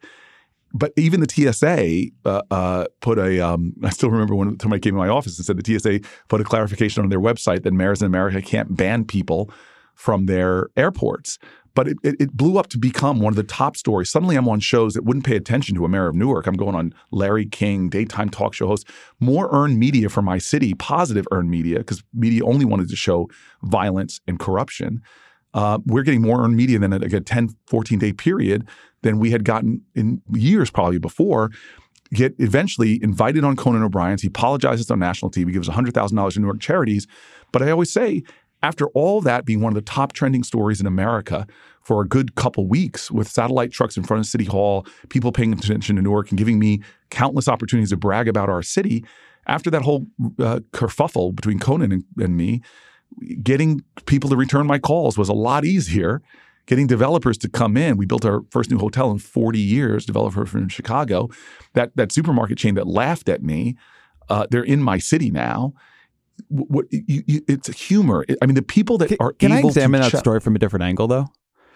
But even the TSA uh, uh, put a. Um, I still remember when somebody came to my office and said the TSA put a clarification on their website that mayors in America can't ban people from their airports. But it, it, it, blew up to become one of the top stories. Suddenly, I'm on shows that wouldn't pay attention to a mayor of Newark. I'm going on Larry King, daytime talk show host, more earned media for my city, positive earned media, because media only wanted to show violence and corruption. Uh, we're getting more earned media than a, like a 10, 14 day period than we had gotten in years probably before. Get eventually invited on Conan O'Brien's. He apologizes on national TV, gives $100,000 to Newark charities. But I always say, after all that being one of the top trending stories in America for a good couple weeks, with satellite trucks in front of City Hall, people paying attention to Newark and giving me countless opportunities to brag about our city, after that whole uh, kerfuffle between Conan and, and me, getting people to return my calls was a lot easier. Getting developers to come in. We built our first new hotel in 40 years, developer from Chicago. That, that supermarket chain that laughed at me, uh, they're in my city now what you, you, it's humor. I mean, the people that can, are can I examine that story from a different angle, though?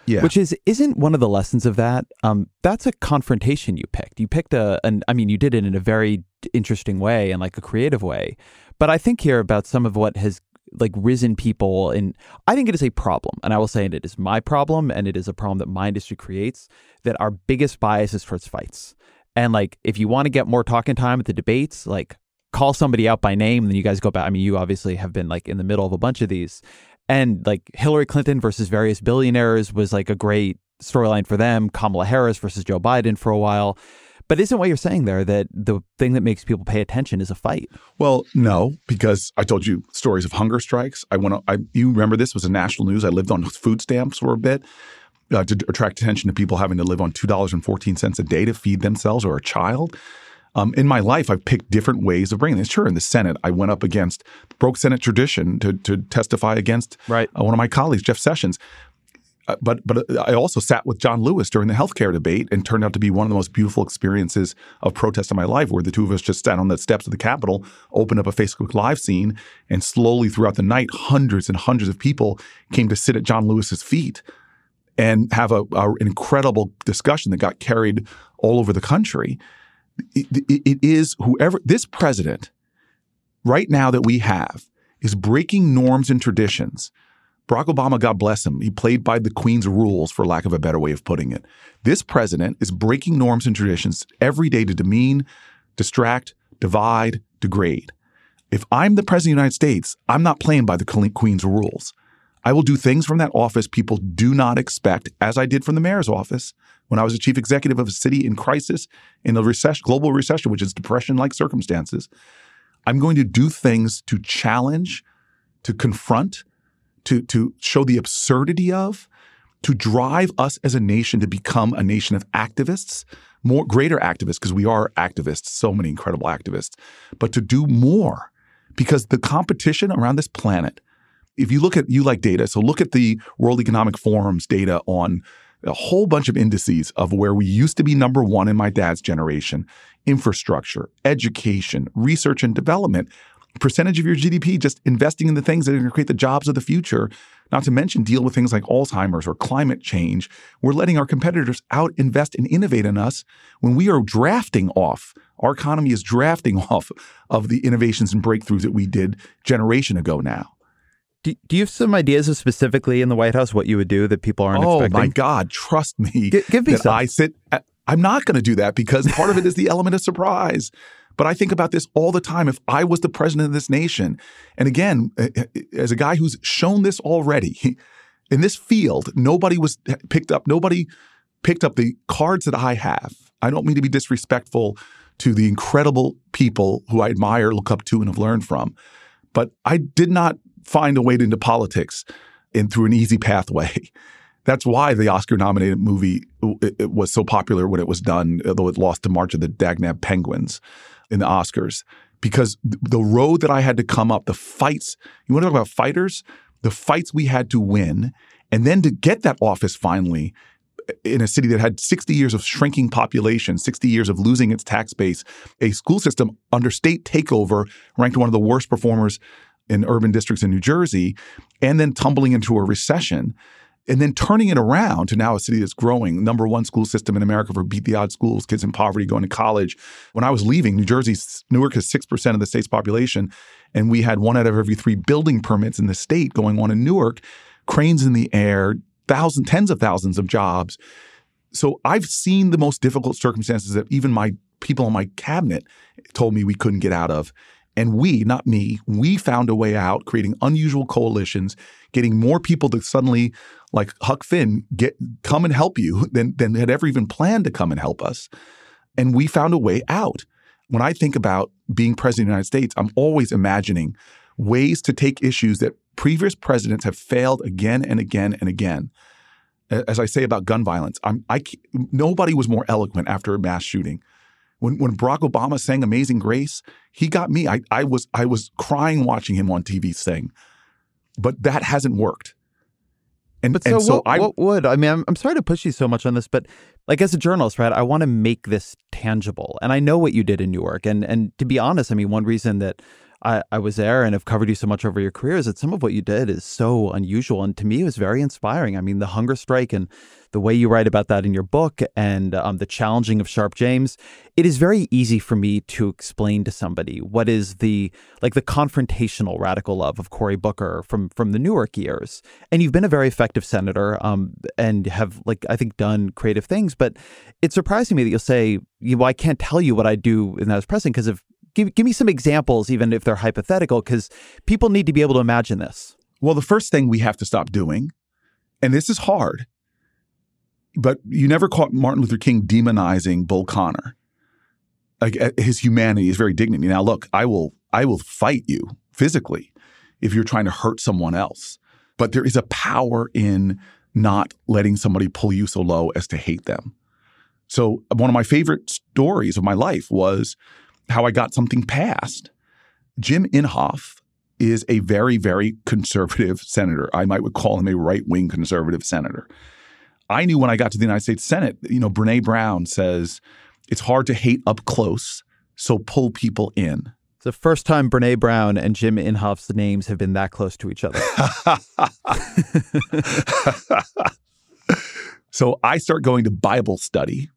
Yeah. Which is isn't one of the lessons of that. Um, that's a confrontation you picked. You picked a, an. I mean, you did it in a very interesting way and like a creative way. But I think here about some of what has like risen people and I think it is a problem. And I will say it is my problem and it is a problem that my industry creates that our biggest bias is towards fights. And like if you want to get more talking time at the debates, like call somebody out by name, then you guys go back. I mean, you obviously have been like in the middle of a bunch of these. And like Hillary Clinton versus various billionaires was like a great storyline for them. Kamala Harris versus Joe Biden for a while. But isn't what you're saying there that the thing that makes people pay attention is a fight? Well, no, because I told you stories of hunger strikes. I went. I you remember this was a national news. I lived on food stamps for a bit. Uh, to attract attention to people having to live on two dollars and fourteen cents a day to feed themselves or a child. Um, in my life, I've picked different ways of bringing this. Sure, in the Senate, I went up against broke Senate tradition to to testify against right. uh, one of my colleagues, Jeff Sessions. Uh, but but I also sat with John Lewis during the healthcare debate, and turned out to be one of the most beautiful experiences of protest in my life, where the two of us just sat on the steps of the Capitol, opened up a Facebook Live scene, and slowly throughout the night, hundreds and hundreds of people came to sit at John Lewis's feet and have a, a, an incredible discussion that got carried all over the country it, it is whoever this president right now that we have is breaking norms and traditions. Barack Obama, God bless him, he played by the Queen's rules, for lack of a better way of putting it. This president is breaking norms and traditions every day to demean, distract, divide, degrade. If I'm the president of the United States, I'm not playing by the Queen's rules. I will do things from that office people do not expect, as I did from the mayor's office when I was a chief executive of a city in crisis, in a recession, global recession, which is depression like circumstances. I'm going to do things to challenge, to confront, to, to show the absurdity of, to drive us as a nation to become a nation of activists, more greater activists, because we are activists, so many incredible activists, but to do more because the competition around this planet if you look at you like data, so look at the World Economic Forum's data on a whole bunch of indices of where we used to be number one in my dad's generation infrastructure, education, research and development, percentage of your GDP just investing in the things that are going to create the jobs of the future, not to mention deal with things like Alzheimer's or climate change. We're letting our competitors out invest and innovate in us when we are drafting off Our economy is drafting off of the innovations and breakthroughs that we did generation ago now. Do, do you have some ideas of specifically in the White House what you would do that people aren't oh, expecting? my God, trust me. G- give me some. I sit. At, I'm not going to do that because part of it is the element of surprise. But I think about this all the time. If I was the president of this nation, and again, uh, uh, as a guy who's shown this already, in this field, nobody was picked up. Nobody picked up the cards that I have. I don't mean to be disrespectful to the incredible people who I admire, look up to, and have learned from. But I did not find a way into politics in through an easy pathway. That's why the Oscar-nominated movie it, was so popular when it was done, though it lost to March of the Dagnab Penguins in the Oscars. Because the road that I had to come up, the fights, you want to talk about fighters? The fights we had to win, and then to get that office finally in a city that had 60 years of shrinking population, 60 years of losing its tax base, a school system under state takeover ranked one of the worst performers in urban districts in New Jersey, and then tumbling into a recession. And then turning it around to now a city that's growing, number one school system in America for beat the odds schools, kids in poverty going to college. When I was leaving, New Jersey, Newark has 6% of the state's population, and we had one out of every three building permits in the state going on in Newark, cranes in the air, thousands, tens of thousands of jobs. So I've seen the most difficult circumstances that even my people in my cabinet told me we couldn't get out of. And we, not me, we found a way out, creating unusual coalitions, getting more people to suddenly, like Huck Finn, get come and help you than, than had ever even planned to come and help us. And we found a way out. When I think about being president of the United States, I'm always imagining ways to take issues that previous presidents have failed again and again and again. As I say about gun violence, I'm, I, nobody was more eloquent after a mass shooting when when Barack Obama sang "Amazing Grace," he got me. I I was I was crying watching him on TV sing, but that hasn't worked. And, but so, and so what, I, what would I mean? I'm, I'm sorry to push you so much on this, but like as a journalist, right? I want to make this tangible, and I know what you did in Newark, and and to be honest, I mean, one reason that I, I was there and have covered you so much over your career is that some of what you did is so unusual. And to me, it was very inspiring. I mean, the hunger strike and the way you write about that in your book and um, the challenging of Sharpe James, it is very easy for me to explain to somebody what is the like the confrontational radical love of Cory Booker from from the Newark years. And you've been a very effective senator um, and have like I think done creative things. But it's surprising me that you'll say, well, I can't tell you what I do in that president because of give, give me some examples, even if they're hypothetical, because people need to be able to imagine this. Well, the first thing we have to stop doing, and this is hard, but you never caught Martin Luther King demonizing Bull Connor. Like uh, his humanity, his very dignity. Now, look, I will, I will fight you physically if you're trying to hurt someone else. But there is a power in not letting somebody pull you so low as to hate them. So one of my favorite stories of my life was how I got something passed. Jim Inhofe is a very, very conservative senator. I might would call him a right wing conservative senator. I knew when I got to the United States Senate, you know, Brene Brown says it's hard to hate up close, so pull people in. It's the first time Brene Brown and Jim Inhofe's names have been that close to each other. so I start going to Bible study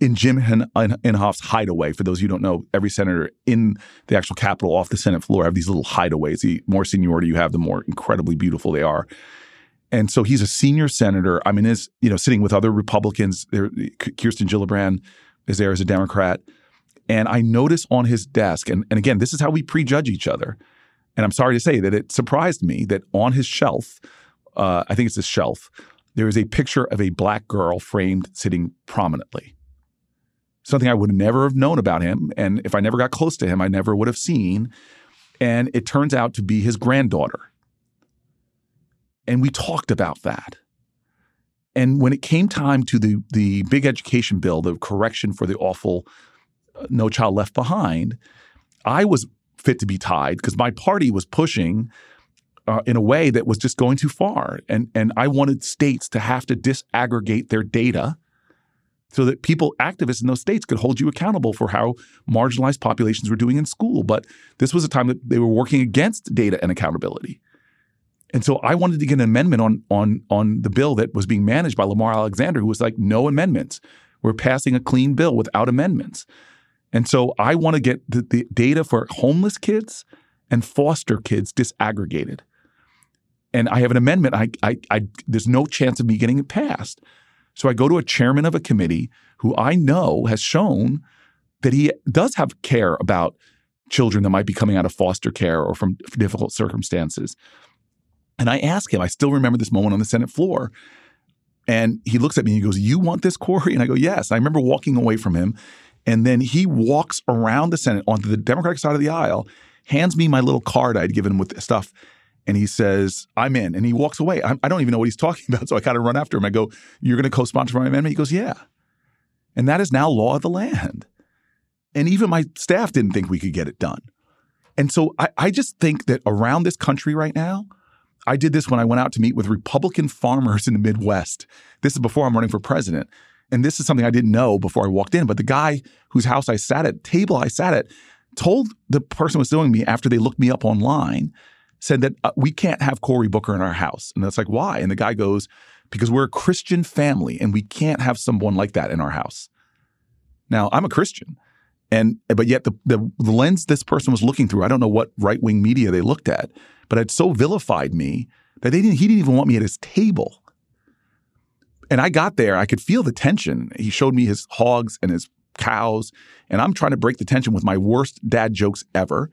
in Jim Inhofe's hideaway. For those you who don't know, every senator in the actual Capitol off the Senate floor have these little hideaways. The more seniority you have, the more incredibly beautiful they are. And so he's a senior senator. I mean, is you know sitting with other Republicans. There, Kirsten Gillibrand is there as a Democrat, and I notice on his desk, and, and again, this is how we prejudge each other. And I'm sorry to say that it surprised me that on his shelf, uh, I think it's his shelf, there is a picture of a black girl framed sitting prominently something I would never have known about him. And if I never got close to him, I never would have seen. And it turns out to be his granddaughter. And we talked about that. And when it came time to the, the big education bill, the correction for the awful uh, No Child Left Behind, I was fit to be tied because my party was pushing uh, in a way that was just going too far. And, and I wanted states to have to disaggregate their data so that people, activists in those states, could hold you accountable for how marginalized populations were doing in school. But this was a time that they were working against data and accountability. And so I wanted to get an amendment on on on the bill that was being managed by Lamar Alexander, who was like, no amendments. We're passing a clean bill without amendments. And so I want to get the, the data for homeless kids and foster kids disaggregated. And I have an amendment. I, I, I, there's no chance of me getting it passed. So I go to a chairman of a committee who I know has shown that he does have care about children that might be coming out of foster care or from difficult circumstances. And I ask him, I still remember this moment on the Senate floor. And he looks at me and he goes, You want this, Cory? And I go, Yes. I remember walking away from him. And then he walks around the Senate onto the Democratic side of the aisle, hands me my little card I'd given him with stuff. And he says, I'm in. And he walks away. I, I don't even know what he's talking about. So I kind of run after him. I go, You're going to co sponsor my amendment? He goes, Yeah. And that is now law of the land. And even my staff didn't think we could get it done. And so I, I just think that around this country right now, I did this when I went out to meet with Republican farmers in the Midwest. This is before I'm running for president. And this is something I didn't know before I walked in. But the guy whose house I sat at, table I sat at, told the person was doing me after they looked me up online, said that uh, we can't have Cory Booker in our house. And that's like, why? And the guy goes, because we're a Christian family and we can't have someone like that in our house. Now, I'm a Christian. And but yet the, the, lens this person was looking through, I don't know what right wing media they looked at, but it so vilified me that they didn't he didn't even want me at his table. And I got there, I could feel the tension. He showed me his hogs and his cows, and I'm trying to break the tension with my worst dad jokes ever.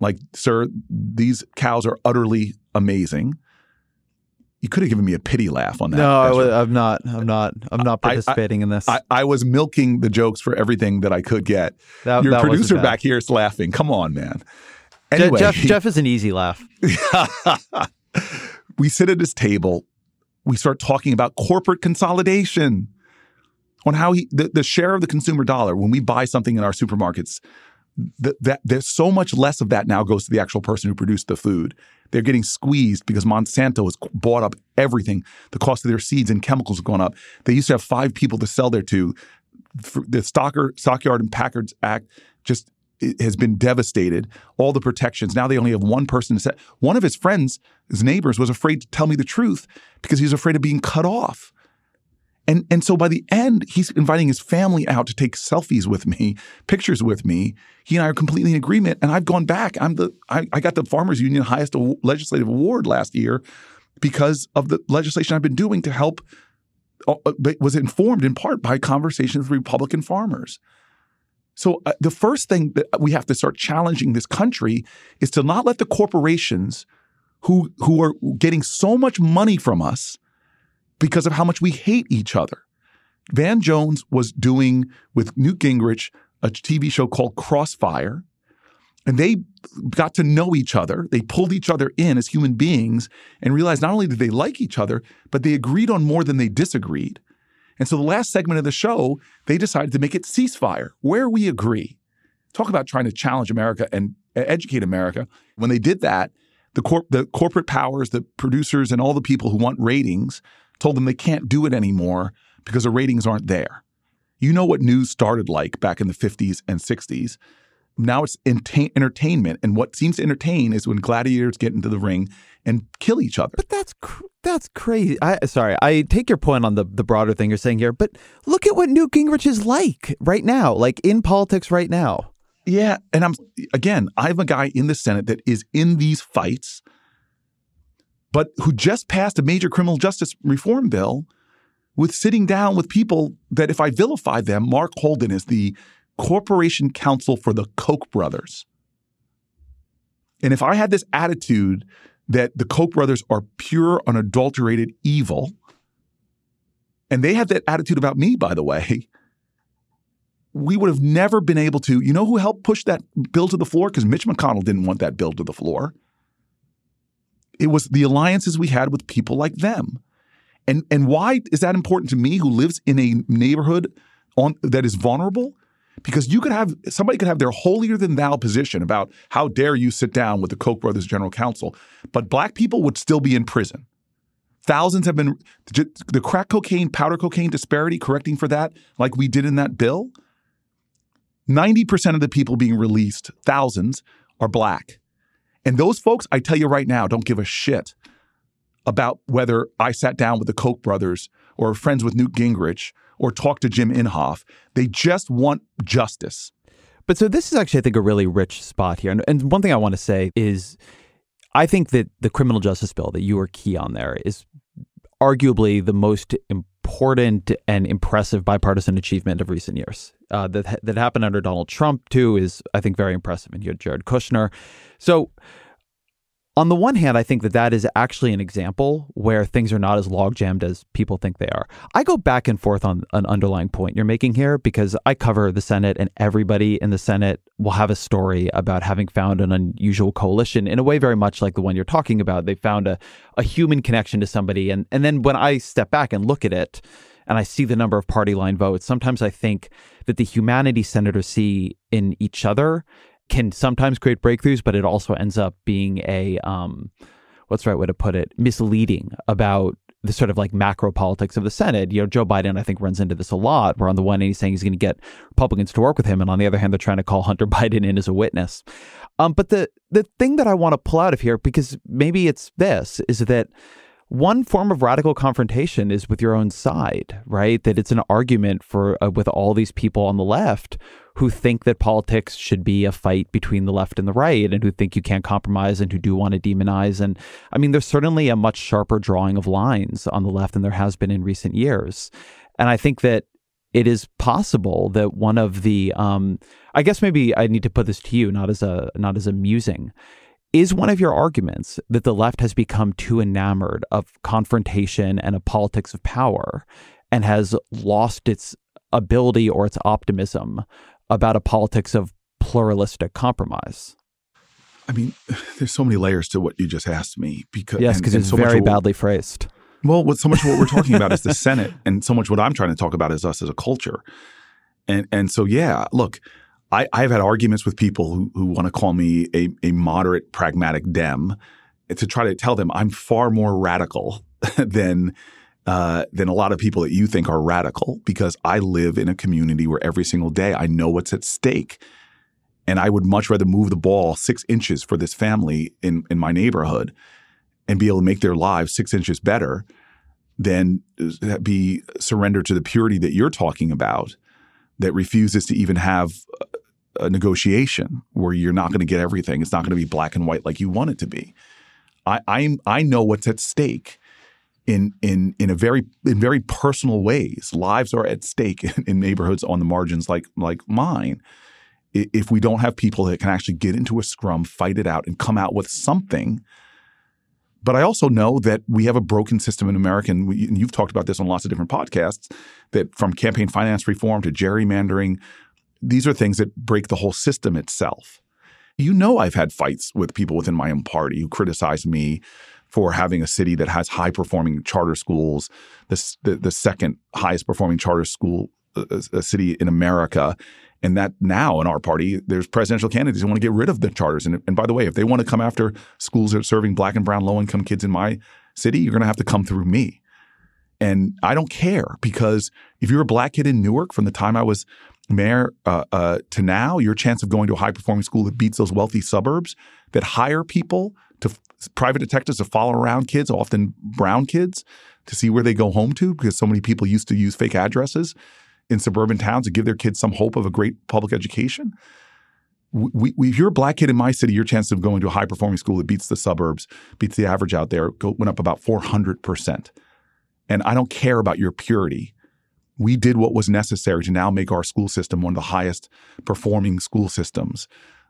Like, sir, these cows are utterly amazing. You could have given me a pity laugh on that. No, I, am not. I'm not. I'm not participating I, in this. I, I, was milking the jokes for everything that I could get. That, Your that producer back here is laughing. Come on, man. Anyway, Jeff, Jeff is an easy laugh. we sit at his table. We start talking about corporate consolidation on how he the, the share of the consumer dollar when we buy something in our supermarkets that, that there's so much less of that now goes to the actual person who produced the food. They're getting squeezed because Monsanto has bought up everything. The cost of their seeds and chemicals have gone up. They used to have five people to sell there to. The Stocker, Stockyard and Packers Act just has been devastated. All the protections. Now they only have one person to. One of his friends, his neighbors, was afraid to tell me the truth because he was afraid of being cut off. And, and so by the end, he's inviting his family out to take selfies with me, pictures with me. He and I are completely in agreement. And I've gone back. I'm the I, I got the Farmers Union highest legislative award last year because of the legislation I've been doing to help. Uh, uh was informed in part by conversations with Republican farmers. So uh, the first thing that we have to start challenging this country is to not let the corporations who who are getting so much money from us because of how much we hate each other. Van Jones was doing with Newt Gingrich a TV show called Crossfire, and they got to know each other. They pulled each other in as human beings and realized not only did they like each other, but they agreed on more than they disagreed. And so the last segment of the show, they decided to make it ceasefire, where we agree. Talk about trying to challenge America and educate America. When they did that, the, the corporate powers, the producers, and all the people who want ratings told them they can't do it anymore because the ratings aren't there. You know what news started like back in the 50s and 60s. Now it's entertainment, and what seems to entertain is when gladiators get into the ring and kill each other. But that's cr- that's crazy. I sorry, I take your point on the the broader thing you're saying here, but look at what Newt Gingrich is like right now, like in politics right now. Yeah, and I'm again, I'm a guy in the Senate that is in these fights but who just passed a major criminal justice reform bill with sitting down with people that if I vilify them, Mark Holden is the corporation counsel for the Koch brothers. And if I had this attitude that the Koch brothers are pure, unadulterated evil, and they had that attitude about me, by the way, we would have never been able to. You know who helped push that bill to the floor? Because Mitch McConnell didn't want that bill to the floor. It was the alliances we had with people like them. And and why is that important to me who lives in a neighborhood on that is vulnerable? Because you could have somebody could have their holier than thou position about how dare you sit down with the Koch brothers general counsel, but black people would still be in prison. Thousands have been the crack cocaine, powder cocaine disparity, correcting for that, like we did in that bill. 90% of the people being released, thousands, are black. And those folks, I tell you right now, don't give a shit about whether I sat down with the Koch brothers or friends with Newt Gingrich or talked to Jim Inhofe. They just want justice. But so this is actually, I think, a really rich spot here. And, and one thing I want to say is I think that the criminal justice bill that you are key on there is arguably the most important and impressive bipartisan achievement of recent years. Uh, that that happened under Donald Trump too is I think very impressive. And you had Jared Kushner. So on the one hand, I think that that is actually an example where things are not as log jammed as people think they are. I go back and forth on an underlying point you're making here because I cover the Senate and everybody in the Senate will have a story about having found an unusual coalition in a way very much like the one you're talking about. They found a, a human connection to somebody. And, and then when I step back and look at it, and I see the number of party line votes, sometimes I think that the humanity senators see in each other can sometimes create breakthroughs, but it also ends up being a um, what's the right way to put it? Misleading about the sort of like macro politics of the Senate. You know, Joe Biden, I think, runs into this a lot, where on the one hand he's saying he's going to get Republicans to work with him, and on the other hand they're trying to call Hunter Biden in as a witness. Um, but the the thing that I want to pull out of here, because maybe it's this, is that one form of radical confrontation is with your own side, right? That it's an argument for uh, with all these people on the left who think that politics should be a fight between the left and the right and who think you can't compromise and who do want to demonize and I mean there's certainly a much sharper drawing of lines on the left than there has been in recent years. And I think that it is possible that one of the um, I guess maybe I need to put this to you not as a not as a musing is one of your arguments that the left has become too enamored of confrontation and a politics of power and has lost its ability or its optimism about a politics of pluralistic compromise? I mean, there's so many layers to what you just asked me because yes, because it's so very badly phrased. Well, what so much of what we're talking about is the Senate, and so much what I'm trying to talk about is us as a culture. And and so yeah, look, I, I've had arguments with people who, who want to call me a, a moderate, pragmatic Dem to try to tell them I'm far more radical than uh, than a lot of people that you think are radical because I live in a community where every single day I know what's at stake. And I would much rather move the ball six inches for this family in, in my neighborhood and be able to make their lives six inches better than be surrendered to the purity that you're talking about that refuses to even have a negotiation where you're not going to get everything. It's not going to be black and white like you want it to be. I I'm, I know what's at stake in in in a very in very personal ways. Lives are at stake in, in neighborhoods on the margins like like mine. If we don't have people that can actually get into a scrum, fight it out, and come out with something. But I also know that we have a broken system in America, and, we, and you've talked about this on lots of different podcasts. That from campaign finance reform to gerrymandering, these are things that break the whole system itself. You know, I've had fights with people within my own party who criticize me for having a city that has high performing charter schools, the, the, the second highest performing charter school uh, uh, a city in America. And that now in our party, there's presidential candidates who want to get rid of the charters. And, and by the way, if they want to come after schools that are serving black and brown low income kids in my city, you're going to have to come through me. And I don't care because if you're a black kid in Newark from the time I was mayor uh, uh, to now, your chance of going to a high performing school that beats those wealthy suburbs that hire people to private detectives to follow around kids, often brown kids, to see where they go home to because so many people used to use fake addresses in suburban towns to give their kids some hope of a great public education. We, we, if you're a black kid in my city, your chance of going to a high performing school that beats the suburbs, beats the average out there, go, went up about 400%. And I don't care about your purity we did what was necessary to now make our school system one of the highest performing school systems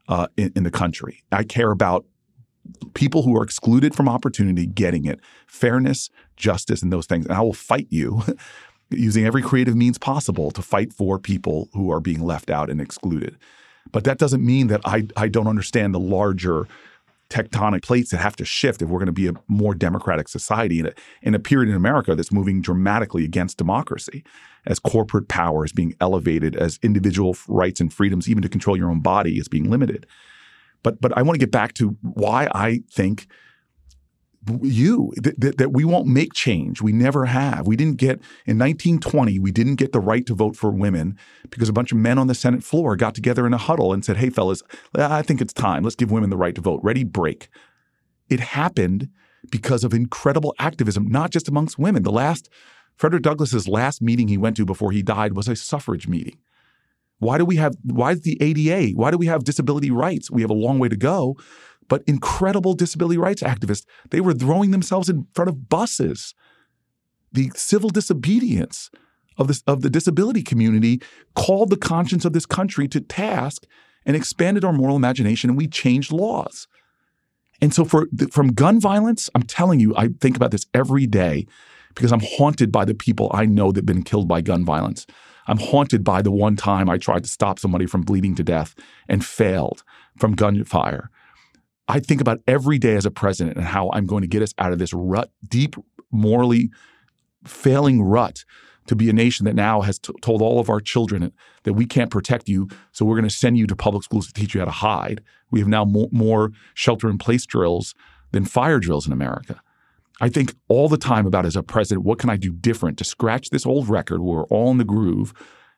uh, in, in the country. I care about people who are excluded from opportunity getting it, fairness, justice, and those things. And I will fight you using every creative means possible to fight for people who are being left out and excluded. But that doesn't mean that I, I don't understand the larger tectonic plates that have to shift if we're going to be a more democratic society in a, in a period in America that's moving dramatically against democracy as corporate power is being elevated, as individual rights and freedoms, even to control your own body, is being limited. But but I want to get back to why I think you that, that, we won't make change. We never have. We didn't get in 1920. We didn't get the right to vote for women because a bunch of men on the Senate floor got together in a huddle and said, "Hey, fellas, uh, I think it's time. Let's give women the right to vote. Ready, break." It happened because of incredible activism, not just amongst women. The last Frederick Douglass's last meeting he went to before he died was a suffrage meeting Why do we have why is the ADA? Why do we have disability rights? We have a long way to go, but incredible disability rights activists, they were throwing themselves in front of buses. The civil disobedience of this of the disability community called the conscience of this country to task and expanded our moral imagination and we changed laws. And so for from gun violence, I'm telling you, I think about this every day because I'm haunted by the people I know that have been killed by gun violence. I'm haunted by the one time I tried to stop somebody from bleeding to death and failed from gunfire. I think about every day as a president and how I'm going to get us out of this rut, deep, morally failing rut to be a nation that now has t- told all of our children that we can't protect you, so we're going to send you to public schools to teach you how to hide. We have now more, more shelter in place drills than fire drills in America. I think all the time about as a president, what can I do different to scratch this old record where we're all in the groove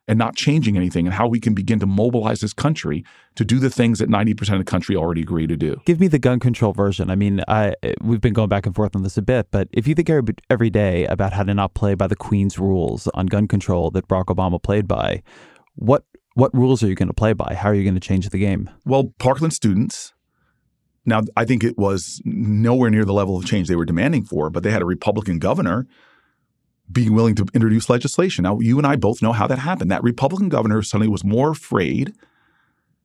and not changing anything and how we can begin to mobilize this country to do the things that 90% of the country already agree to do. Give me the gun control version. I mean, I we've been going back and forth on this a bit, but if you think every, every day about how to not play by the Queen's rules on gun control that Barack Obama played by, what what rules are you going to play by? How are you going to change the game? Well, Parkland students now, I think it was nowhere near the level of change they were demanding for, but they had a Republican governor being willing to introduce legislation. Now, you and I both know how that happened. That Republican governor suddenly was more afraid,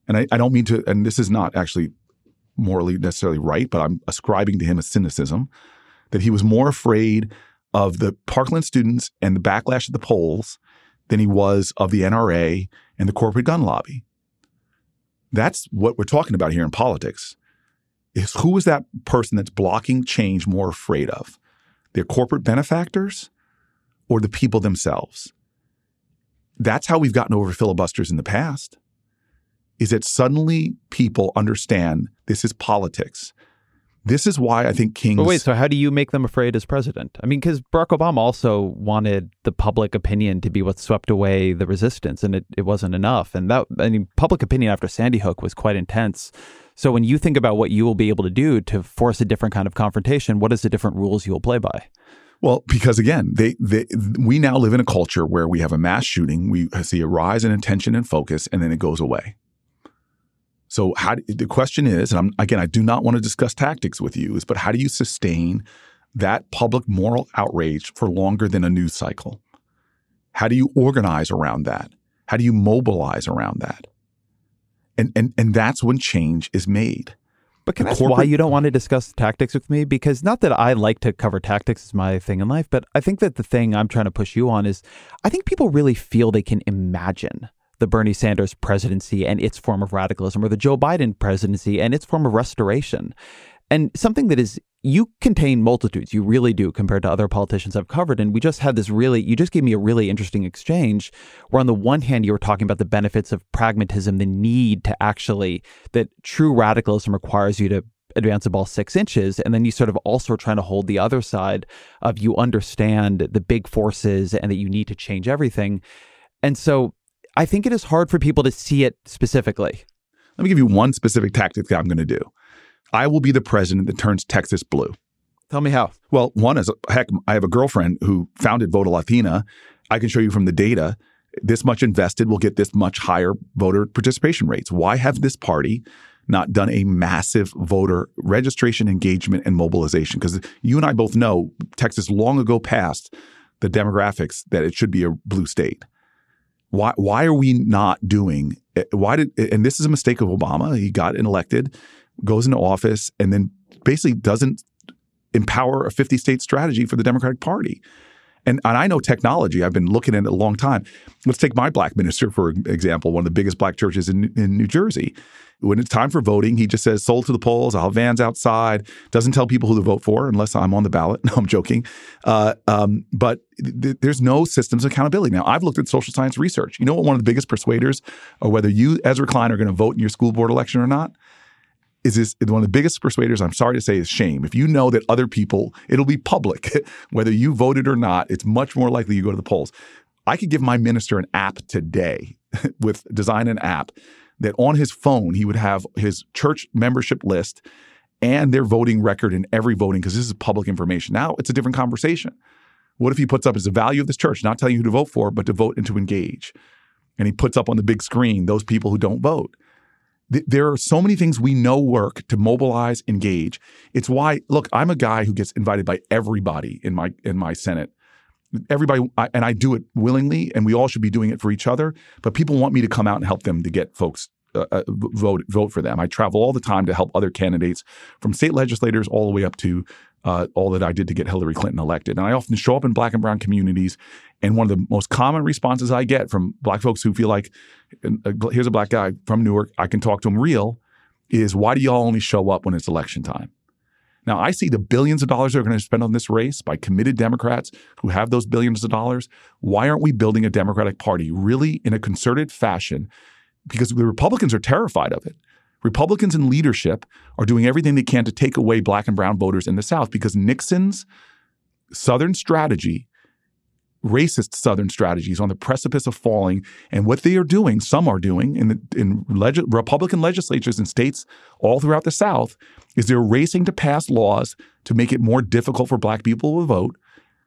and I, I don't mean to, and this is not actually morally necessarily right, but I'm ascribing to him a cynicism that he was more afraid of the Parkland students and the backlash at the polls than he was of the NRA and the corporate gun lobby. That's what we're talking about here in politics. Is who is that person that's blocking change more afraid of? Their corporate benefactors or the people themselves. That's how we've gotten over filibusters in the past. Is that suddenly people understand this is politics. This is why I think Kings. But wait, so how do you make them afraid as president? I mean, because Barack Obama also wanted the public opinion to be what swept away the resistance, and it, it wasn't enough. And that, I mean, public opinion after Sandy Hook was quite intense. So when you think about what you will be able to do to force a different kind of confrontation, what is the different rules you will play by? Well, because again, they, they, we now live in a culture where we have a mass shooting, we see a rise in attention and focus, and then it goes away. So, how the question is, and I'm, again, I do not want to discuss tactics with you, is but how do you sustain that public moral outrage for longer than a news cycle? How do you organize around that? How do you mobilize around that? And and and that's when change is made. But can I ask why you don't want to discuss tactics with me? Because not that I like to cover tactics as my thing in life, but I think that the thing I'm trying to push you on is I think people really feel they can imagine the Bernie Sanders presidency and its form of radicalism or the Joe Biden presidency and its form of restoration. And something that is you contain multitudes. You really do compared to other politicians I've covered. And we just had this really, you just gave me a really interesting exchange where, on the one hand, you were talking about the benefits of pragmatism, the need to actually, that true radicalism requires you to advance the ball six inches. And then you sort of also are trying to hold the other side of you understand the big forces and that you need to change everything. And so I think it is hard for people to see it specifically. Let me give you one specific tactic that I'm going to do. I will be the president that turns Texas blue. Tell me how. Well, one is heck, I have a girlfriend who founded Voto Latino. I can show you from the data this much invested will get this much higher voter participation rates. Why have this party not done a massive voter registration, engagement, and mobilization? Because you and I both know Texas long ago passed the demographics that it should be a blue state. Why, why are we not doing eh, why did and this is a mistake of Obama. He got elected goes into office and then basically doesn't empower a 50 state strategy for the Democratic Party. And, and I know technology. I've been looking at it a long time. Let's take my black minister, for example, one of the biggest black churches in, in New Jersey. When it's time for voting, he just says, sold to the polls, I'll have vans outside, doesn't tell people who to vote for unless I'm on the ballot. No, I'm joking. Uh, um, but th- there's no systems of accountability. Now, I've looked at social science research. You know what one of the biggest persuaders of whether you, Ezra Klein, are going to vote in your school board election or not? Is this one of the biggest persuaders i'm sorry to say is shame. If you know that other people it'll be public whether you voted or not it's much more likely you go to the polls. I could give my minister an app today with design an app that on his phone he would have his church membership list and their voting record in every voting because this is public information. Now it's a different conversation. What if he puts up as the value of this church not telling you who to vote for but to vote and to engage? And he puts up on the big screen those people who don't vote. Th- there are so many things we know work to mobilize, engage. It's why, look, I'm a guy who gets invited by everybody in my in my Senate. Everybody, and I do it willingly, and we all should be doing it for each other. But people want me to come out and help them to get folks uh, uh vote vote for them. I travel all the time to help other candidates, from state legislators all the way up to uh, all that I did to get Hillary Clinton elected. And I often show up in black and brown communities. And one of the most common responses I get from black folks who feel like, uh, here's a black guy from Newark, I can talk to him real, is why do y'all only show up when it's election time? Now, I see the billions of dollars they're going to spend on this race by committed Democrats who have those billions of dollars. Why aren't we building a Democratic Party really in a concerted fashion? Because the Republicans are terrified of it. Republicans in leadership are doing everything they can to take away black and brown voters in the South because Nixon's Southern strategy, racist Southern strategy, is on the precipice of falling. And what they are doing, some are doing in, the, in leg- Republican legislatures in states all throughout the South, is they're racing to pass laws to make it more difficult for black people to vote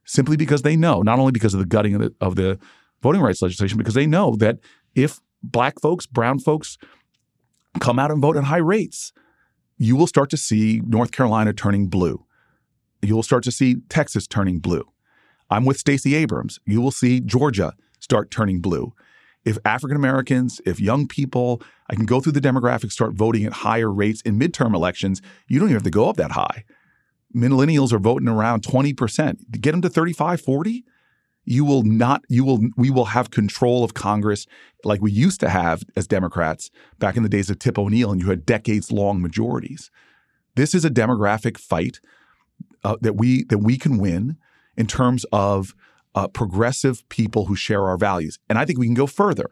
simply because they know, not only because of the gutting of the, of the voting rights legislation, because they know that if black folks, brown folks, come out and vote at high rates, you will start to see North Carolina turning blue. You will start to see Texas turning blue. I'm with Stacey Abrams. You will see Georgia start turning blue. If African Americans, if young people, I can go through the demographics, start voting at higher rates in midterm elections, you don't even have to go up that high. Millennials are voting around 20%. Get them to 35, 40, you will not you will we will have control of Congress like we used to have as Democrats back in the days of Tip O'Neill and you had decades long majorities. This is a demographic fight uh, that we that we can win in terms of uh, progressive people who share our values. And I think we can go further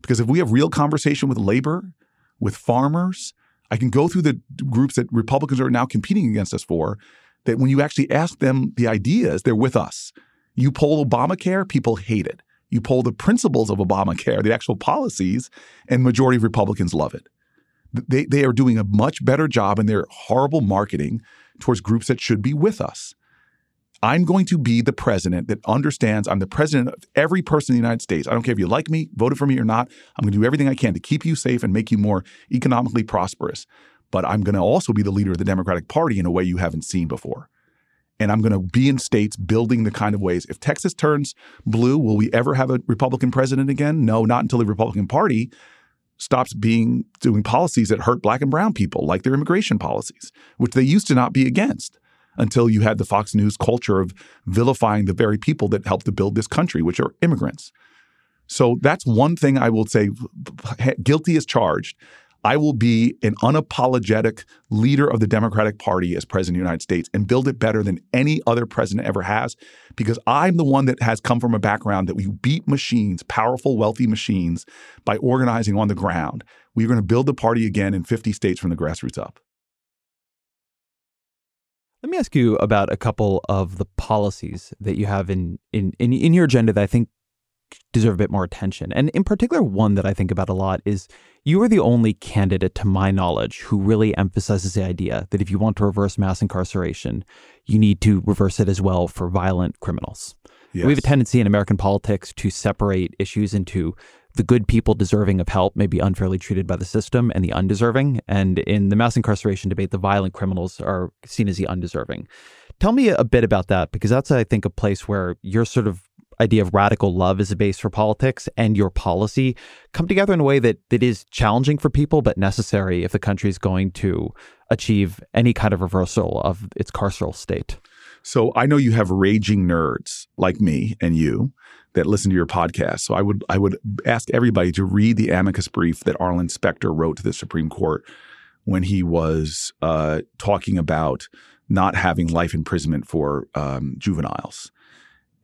because if we have real conversation with labor, with farmers, I can go through the groups that Republicans are now competing against us for that when you actually ask them the ideas, they're with us. You poll Obamacare, people hate it. You poll the principles of Obamacare, the actual policies, and majority of Republicans love it. They, they are doing a much better job in their horrible marketing towards groups that should be with us. I'm going to be the president that understands I'm the president of every person in the United States. I don't care if you like me, voted for me or not. I'm going to do everything I can to keep you safe and make you more economically prosperous. But I'm going to also be the leader of the Democratic Party in a way you haven't seen before and I'm going to be in states building the kind of ways. If Texas turns blue, will we ever have a Republican president again? No, not until the Republican Party stops being doing policies that hurt black and brown people, like their immigration policies, which they used to not be against until you had the Fox News culture of vilifying the very people that helped to build this country, which are immigrants. So that's one thing I will say guilty as charged. I will be an unapologetic leader of the Democratic Party as president of the United States and build it better than any other president ever has because I'm the one that has come from a background that we beat machines, powerful, wealthy machines, by organizing on the ground. We're going to build the party again in 50 states from the grassroots up. Let me ask you about a couple of the policies that you have in, in, in, in your agenda that I think deserve a bit more attention. And in particular, one that I think about a lot is you are the only candidate, to my knowledge, who really emphasizes the idea that if you want to reverse mass incarceration, you need to reverse it as well for violent criminals. Yes. We have a tendency in American politics to separate issues into the good people deserving of help may be unfairly treated by the system and the undeserving. And in the mass incarceration debate, the violent criminals are seen as the undeserving. Tell me a bit about that, because that's, I think, a place where you're sort of idea of radical love as a base for politics and your policy come together in a way that, that is challenging for people but necessary if the country is going to achieve any kind of reversal of its carceral state. So I know you have raging nerds like me and you that listen to your podcast. So I would I would ask everybody to read the amicus brief that Arlen Specter wrote to the Supreme Court when he was uh, talking about not having life imprisonment for um, juveniles.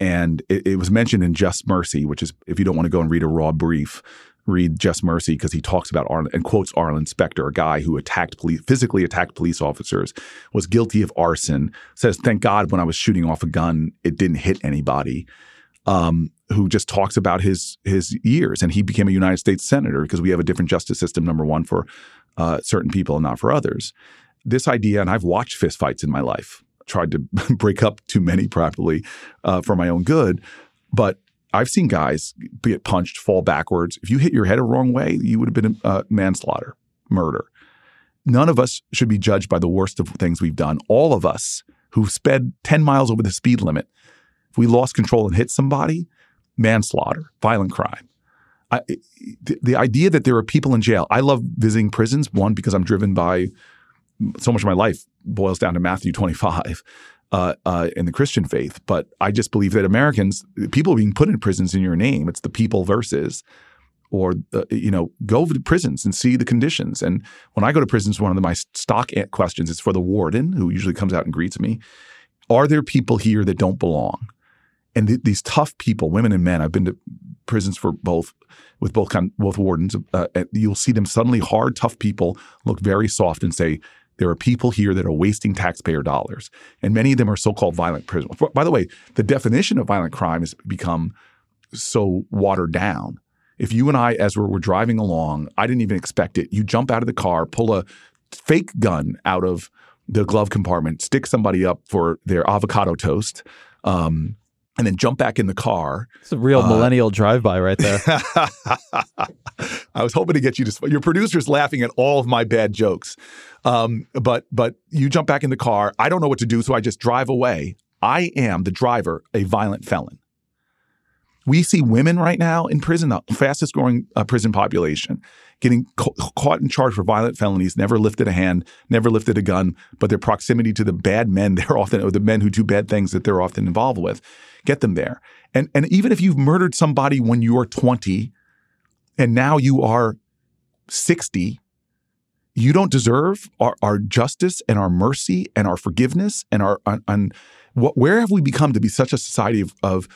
And it, it, was mentioned in Just Mercy, which is if you don't want to go and read a raw brief, read Just Mercy because he talks about Arlen and quotes Arlen Specter, a guy who attacked police, physically attacked police officers, was guilty of arson. Says, "Thank God when I was shooting off a gun, it didn't hit anybody." Um, who just talks about his his years, and he became a United States senator because we have a different justice system. Number one for uh, certain people and not for others. This idea, and I've watched fistfights in my life tried to break up too many probably uh, for my own good. But I've seen guys get punched, fall backwards. If you hit your head a wrong way, you would have been uh, manslaughter, murder. None of us should be judged by the worst of things we've done. All of us who sped 10 miles over the speed limit, if we lost control and hit somebody, manslaughter, violent crime. I, the, the idea that there are people in jail, I love visiting prisons, one, because I'm driven by so much of my life boils down to Matthew 25 uh, uh, in the Christian faith. But I just believe that Americans, people being put in prisons in your name, it's the people versus, or you know, go to prisons and see the conditions. And when I go to prisons, one of my stock questions is for the warden, who usually comes out and greets me. Are there people here that don't belong? And th- these tough people, women and men, I've been to prisons for both, with both both wardens. Uh, you'll see them suddenly hard, tough people look very soft and say, there are people here that are wasting taxpayer dollars, and many of them are so-called violent prisoners. By the way, the definition of violent crime has become so watered down. If you and I, as we were driving along, I didn't even expect it. You jump out of the car, pull a fake gun out of the glove compartment, stick somebody up for their avocado toast, um, and then jump back in the car. It's a real uh, millennial drive-by right there. I was hoping to get you to. Your producer's laughing at all of my bad jokes, um, but but you jump back in the car. I don't know what to do, so I just drive away. I am the driver, a violent felon. We see women right now in prison, the fastest growing uh, prison population, getting ca- caught and charged for violent felonies, never lifted a hand, never lifted a gun, but their proximity to the bad men they're often, or the men who do bad things that they're often involved with, get them there. And, and even if you've murdered somebody when you are 20 and now you are 60, you don't deserve our, our justice and our mercy and our forgiveness and our, and what, where have we become to be such a society of, of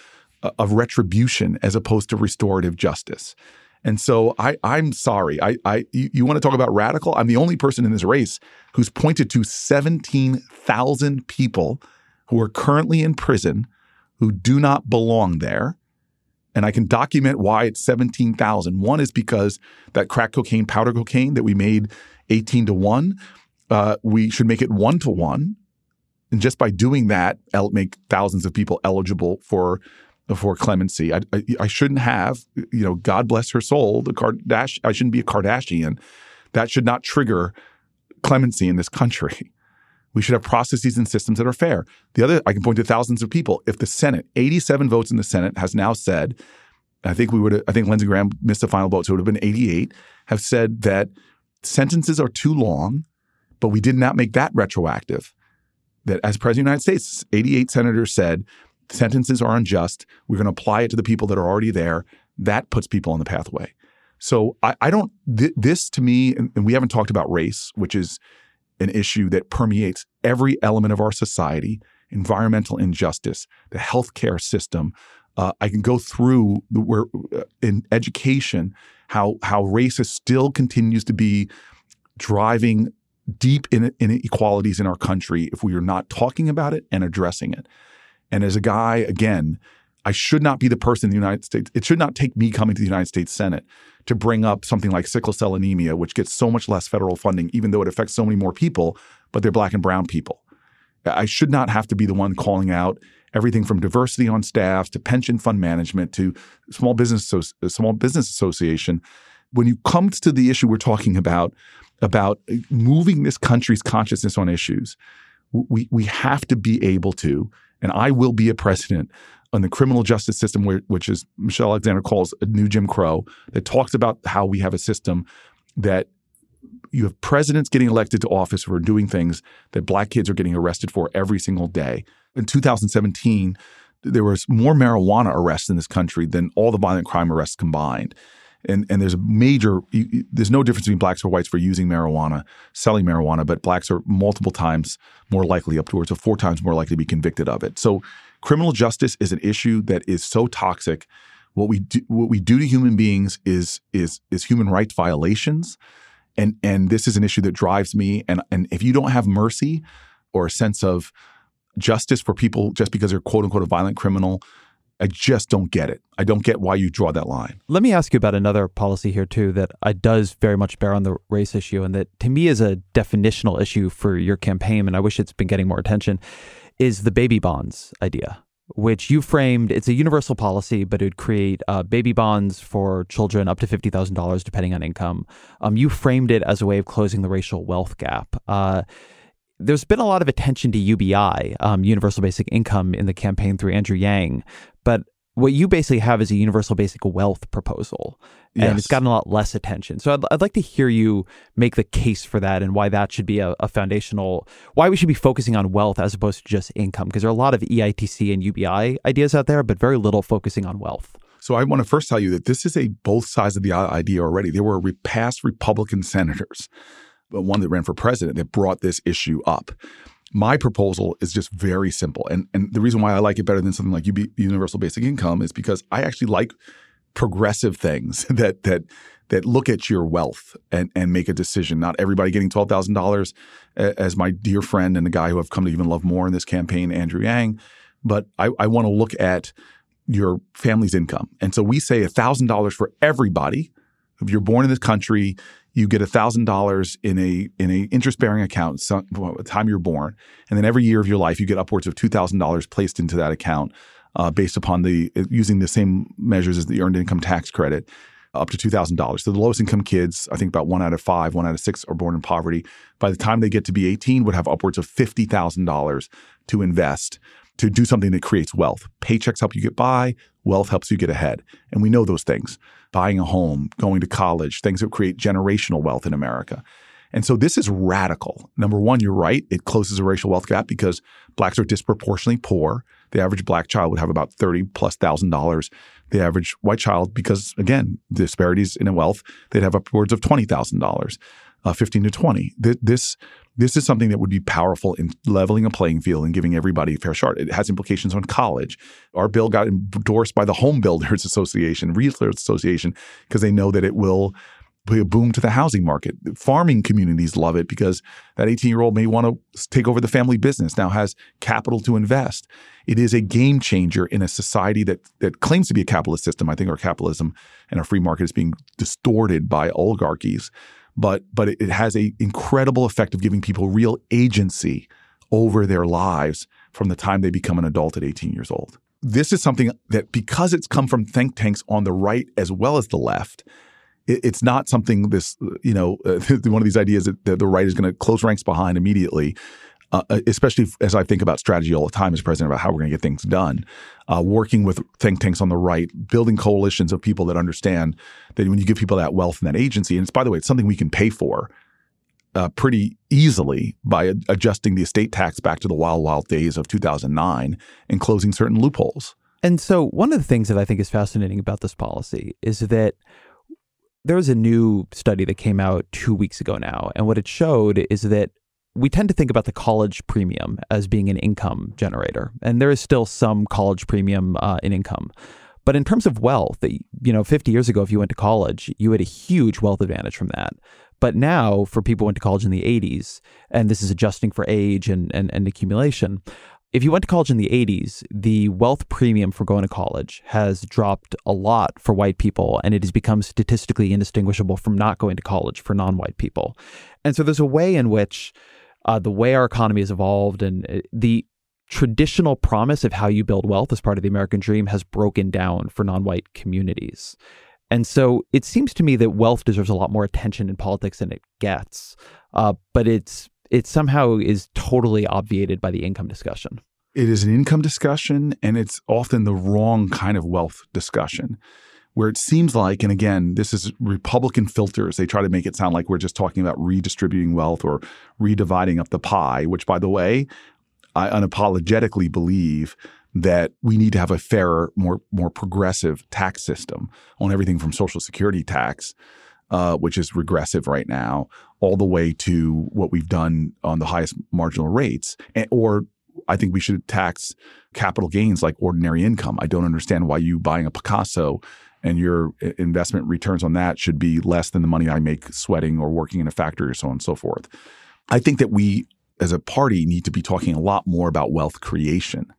of retribution as opposed to restorative justice. And so I, I'm sorry. I, I, you, you want to talk about radical? I'm the only person in this race who's pointed to 17,000 people who are currently in prison who do not belong there. And I can document why it's 17,000. One is because that crack cocaine, powder cocaine that we made 18 to 1, uh, we should make it 1 to 1. And just by doing that, make thousands of people eligible for for clemency. I, I, I, shouldn't have, you know, God bless her soul, the Kardashian, I shouldn't be a Kardashian. That should not trigger clemency in this country. We should have processes and systems that are fair. The other, I can point to thousands of people. If the Senate, 87 votes in the Senate, has now said, I think we would, I think Lindsey Graham missed the final vote, so it would have been 88, have said that sentences are too long, but we did not make that retroactive. That as President of the United States, 88 senators said sentences are unjust. We're going to apply it to the people that are already there. That puts people on the pathway. So I, I don't, th- this to me, and, and we haven't talked about race, which is an issue that permeates every element of our society environmental injustice, the healthcare system. Uh, I can go through the, where uh, in education how how race still continues to be driving deep in, inequalities in our country if we are not talking about it and addressing it. And as a guy, again, I should not be the person in the United States. It should not take me coming to the United States Senate to bring up something like sickle cell anemia, which gets so much less federal funding, even though it affects so many more people, but they're black and brown people. I should not have to be the one calling out everything from diversity on staffs to pension fund management to small business small business association. When you come to the issue we're talking about about moving this country's consciousness on issues, we we have to be able to and I will be a president on the criminal justice system, which is Michelle Alexander calls a new Jim Crow, that talks about how we have a system that you have presidents getting elected to office who are doing things that black kids are getting arrested for every single day. In 2017, there was more marijuana arrests in this country than all the violent crime arrests combined and and there's a major there's no difference between blacks or whites for using marijuana, selling marijuana, but blacks are multiple times more likely, up towards of four times more likely to be convicted of it. So criminal justice is an issue that is so toxic. What we do, what we do to human beings is is is human rights violations, and and this is an issue that drives me. And and if you don't have mercy or a sense of justice for people just because they're quote unquote a violent criminal, I just don't get it. I don't get why you draw that line. Let me ask you about another policy here too that I does very much bear on the race issue and that to me is a definitional issue for your campaign and I wish it's been getting more attention is the baby bonds idea. which you framed it's a universal policy, but it would create uh, baby bonds for children up to fifty thousand dollars, depending on income. Um, you framed it as a way of closing the racial wealth gap. Uh, there's been a lot of attention to UBI, um, universal basic income, in the campaign through Andrew Yang, but what you basically have is a universal basic wealth proposal and yes. it's gotten a lot less attention so I'd, I'd, like to hear you make the case for that and why that should be a, a foundational why we should be focusing on wealth as opposed to just income because there are a lot of eitc and ubi ideas out there but very little focusing on wealth so I want to first tell you that this is a both sides of the idea already. There were past Republican senators, but one that ran for president that brought this issue up. My proposal is just very simple. And, and the reason why I like it better than something like UB, universal basic income is because I actually like progressive things that that that look at your wealth and, and make a decision. Not everybody getting twelve thousand dollars, as my dear friend and the guy who I've come to even love more in this campaign, Andrew Yang. But I, I want to look at your family's income, and so we say thousand dollars for everybody. If you're born in this country, you get thousand dollars in a in a interest bearing account some, well, the time you're born, and then every year of your life you get upwards of two thousand dollars placed into that account uh, based upon the using the same measures as the earned income tax credit. Up to two thousand dollars. So the lowest income kids, I think about one out of five, one out of six, are born in poverty. By the time they get to be eighteen, would have upwards of fifty thousand dollars to invest to do something that creates wealth. Paychecks help you get by, wealth helps you get ahead. And we know those things buying a home, going to college, things that create generational wealth in America. And so this is radical. Number one, you're right. It closes a racial wealth gap because blacks are disproportionately poor. The average black child would have about 30 plus thousand dollars. The average white child, because again, disparities in wealth, they'd have upwards of $20,000, uh, 15 to 20. This this is something that would be powerful in leveling a playing field and giving everybody a fair shot. It has implications on college. Our bill got endorsed by the Home Builders Association, Realtors Association, because they know that it will be a boom to the housing market. Farming communities love it because that 18 year old may want to take over the family business, now has capital to invest. It is a game changer in a society that, that claims to be a capitalist system. I think our capitalism and our free market is being distorted by oligarchies but but it, has a incredible effect of giving people real agency over their lives from the time they become an adult at 18 years old. This is something that because it's come from think tanks on the right as well as the left, it, it's not something this you know uh, one of these ideas that the right is going to close ranks behind immediately uh, uh, especially as I think about strategy all the time as president about how we're going to get things done, uh, working with think tanks on the right, building coalitions of people that understand that when you give people that wealth and that agency, and it's by the way, it's something we can pay for uh, pretty easily by ad- adjusting the estate tax back to the wild, wild days of 2009 and closing certain loopholes. And so, one of the things that I think is fascinating about this policy is that there was a new study that came out two weeks ago now. And what it showed is that we tend to think about the college premium as being an income generator, and there is still some college premium uh, in income. But in terms of wealth, you know, 50 years ago, if you went to college, you had a huge wealth advantage from that. But now, for people who went to college in the 80s, and this is adjusting for age and, and, and accumulation, if you went to college in the 80s, the wealth premium for going to college has dropped a lot for white people, and it has become statistically indistinguishable from not going to college for non white people. And so there's a way in which uh, the way our economy has evolved and uh, the traditional promise of how you build wealth as part of the American dream has broken down for non white communities. And so it seems to me that wealth deserves a lot more attention in politics than it gets. Uh, but it's it somehow is totally obviated by the income discussion. It is an income discussion, and it's often the wrong kind of wealth discussion where it seems like, and again, this is Republican filters. They try to make it sound like we're just talking about redistributing wealth or redividing up the pie, which, by the way, I unapologetically believe that we need to have a fairer, more more progressive tax system on everything from Social Security tax, uh, which is regressive right now, all the way to what we've done on the highest marginal rates, and, or I think we should tax capital gains like ordinary income. I don't understand why you buying a Picasso and your eh, investment returns on that should be less than the money I make sweating or working in a factory or so on and so forth. I think that we as a party need to be talking a lot more about wealth creation.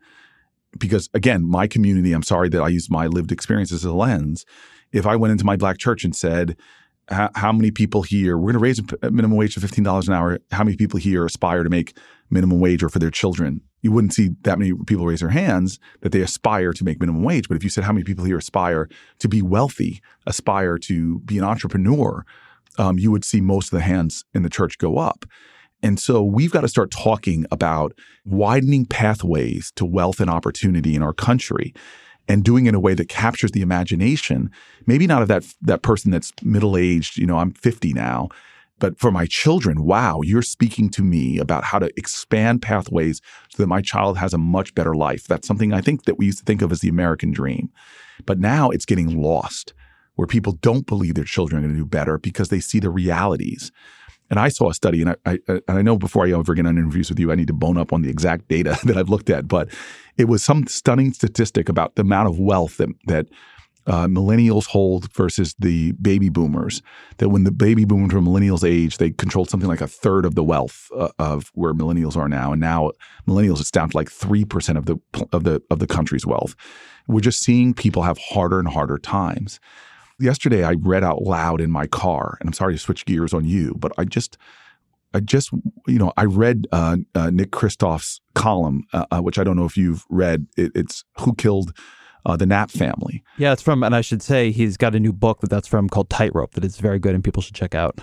Because again, my community, I'm sorry that I use my lived experience as a lens. If I went into my black church and said, how many people here, we're going to raise a minimum wage to $15 an hour. How many people here aspire to make minimum wage or for their children, you wouldn't see that many people raise their hands that they aspire to make minimum wage. But if you said how many people here aspire to be wealthy, aspire to be an entrepreneur, um, you would see most of the hands in the church go up. And so we've got to start talking about widening pathways to wealth and opportunity in our country and doing it in a way that captures the imagination, maybe not of that that person that's middle aged, you know, I'm 50 now, but for my children, wow, you're speaking to me about how to expand pathways so that my child has a much better life. That's something I think that we used to think of as the American dream. But now it's getting lost where people don't believe their children are going to do better because they see the realities. And I saw a study, and I, I, uh, and I know before I ever get on interviews with you, I need to bone up on the exact data that I've looked at, but it was some stunning statistic about the amount of wealth that, that uh, millennials hold versus the baby boomers. That when the baby boomers were millennials' age, they controlled something like a third of the wealth uh, of where millennials are now, and now millennials it's down to like three percent of the of the of the country's wealth. We're just seeing people have harder and harder times. Yesterday, I read out loud in my car, and I'm sorry to switch gears on you, but I just I just, you know, I read uh, uh, Nick Kristof's column, uh, uh which I don't know if you've read. It, it's Who Killed uh, the Knapp family. Yeah, it's from, and I should say he's got a new book that that's from called Tightrope that is very good and people should check out.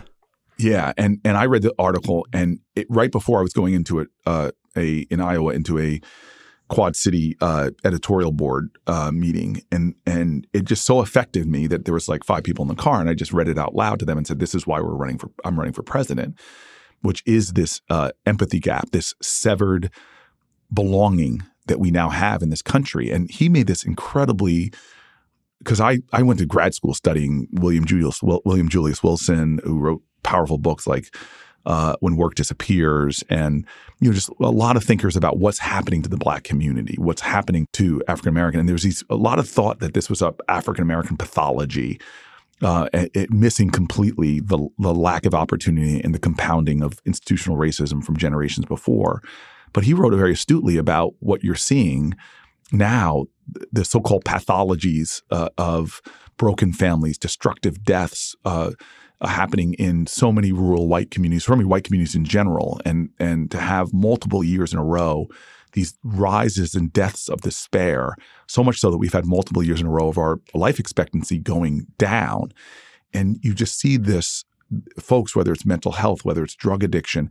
Yeah, and and I read the article, and it, right before I was going into it, uh, a in Iowa into a Quad City uh, editorial board uh, meeting, and and it just so affected me that there was like five people in the car, and I just read it out loud to them and said, "This is why we're running for. I'm running for president." Which is this uh, empathy gap, this severed belonging that we now have in this country. And he made this incredibly because I, I went to grad school studying William Julius William Julius Wilson, who wrote powerful books like uh, When Work Disappears, and you know just a lot of thinkers about what's happening to the black community, what's happening to African American, and there's these a lot of thought that this was a African American pathology. Uh, it, missing completely the, the lack of opportunity and the compounding of institutional racism from generations before. But he wrote very astutely about what you're seeing now, the so-called pathologies uh, of broken families, destructive deaths uh, uh, happening in so many rural white communities, so many white communities in general, and and to have multiple years in a row these rises and deaths of despair, so much so that we've had multiple years in a row of our life expectancy going down. And you just see this, folks, whether it's mental health, whether it's drug addiction,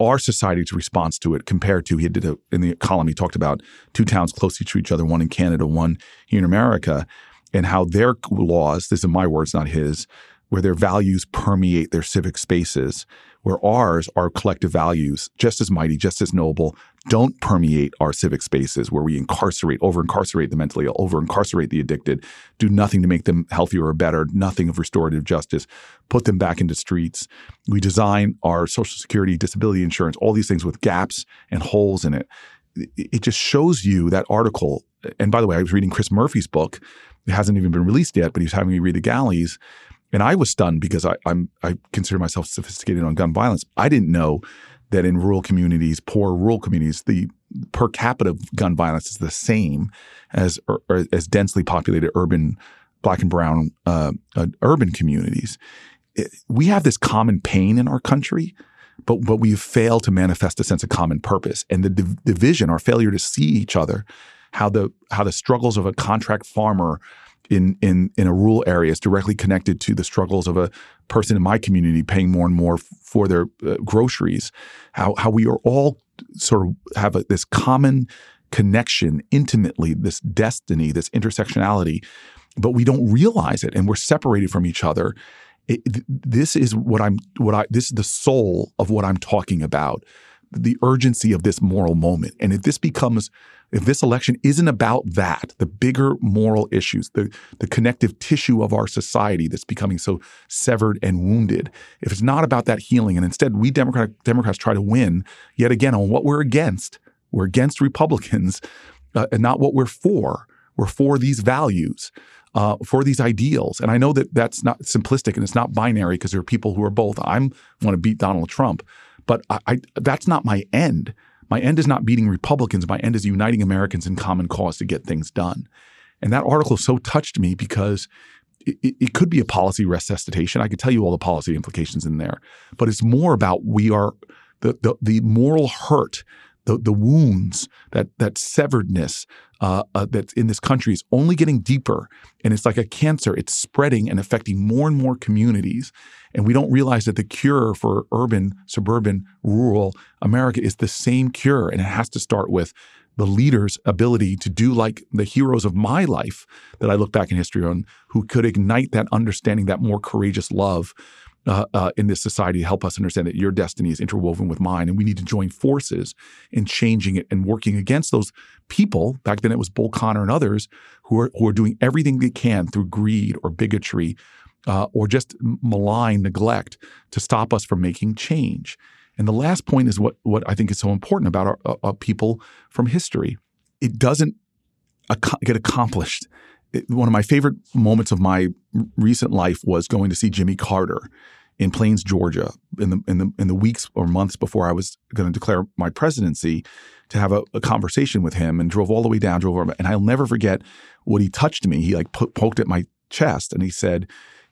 our society's response to it compared to he did a, in the column he talked about two towns close to each other one in canada one here in america and how their laws this is my words not his where their values permeate their civic spaces where ours, our collective values, just as mighty, just as noble, don't permeate our civic spaces where we incarcerate, over incarcerate the mentally ill, over incarcerate the addicted, do nothing to make them healthier or better, nothing of restorative justice, put them back into streets. We design our social security, disability insurance, all these things with gaps and holes in it. It just shows you that article. And by the way, I was reading Chris Murphy's book. It hasn't even been released yet, but he's having me read The Galleys. And I was stunned because I, I'm I consider myself sophisticated on gun violence. I didn't know that in rural communities, poor rural communities, the per capita gun violence is the same as or, as densely populated urban black and brown uh, uh, urban communities. It, we have this common pain in our country, but but we fail to manifest a sense of common purpose and the div- division, our failure to see each other, how the how the struggles of a contract farmer in in in a rural area is directly connected to the struggles of a person in my community paying more and more f- for their uh, groceries. How how we are all sort of have a, this common connection intimately, this destiny, this intersectionality, but we don't realize it, and we're separated from each other. It, this is what I'm what I this is the soul of what I'm talking about the urgency of this moral moment. And if this becomes, if this election isn't about that, the bigger moral issues, the, the connective tissue of our society that's becoming so severed and wounded, if it's not about that healing, and instead we Democratic, Democrats try to win yet again on what we're against, we're against Republicans uh, and not what we're for. We're for these values. Uh, for these ideals. And I know that that's not simplistic and it's not binary because there are people who are both. I'm want to beat Donald Trump, but I, I, that's not my end. My end is not beating Republicans. My end is uniting Americans in common cause to get things done. And that article so touched me because it, it, could be a policy resuscitation. I could tell you all the policy implications in there, but it's more about we are the, the, the moral hurt the, the wounds, that that severedness uh, uh, that's in this country is only getting deeper, and it's like a cancer. It's spreading and affecting more and more communities, and we don't realize that the cure for urban, suburban, rural America is the same cure, and it has to start with the leader's ability to do like the heroes of my life that I look back in history on, who could ignite that understanding, that more courageous love uh, uh, in this society to help us understand that your destiny is interwoven with mine, and we need to join forces in changing it and working against those people. Back then, it was Bull Connor and others who are who are doing everything they can through greed or bigotry uh, or just malign neglect to stop us from making change. And the last point is what what I think is so important about our, uh, our people from history. It doesn't ac- get accomplished one of my favorite moments of my recent life was going to see Jimmy Carter in Plains, Georgia, in the in the in the weeks or months before I was going to declare my presidency, to have a, a, conversation with him, and drove all the way down, drove over, and I'll never forget what he touched me. He like po- poked at my chest, and he said,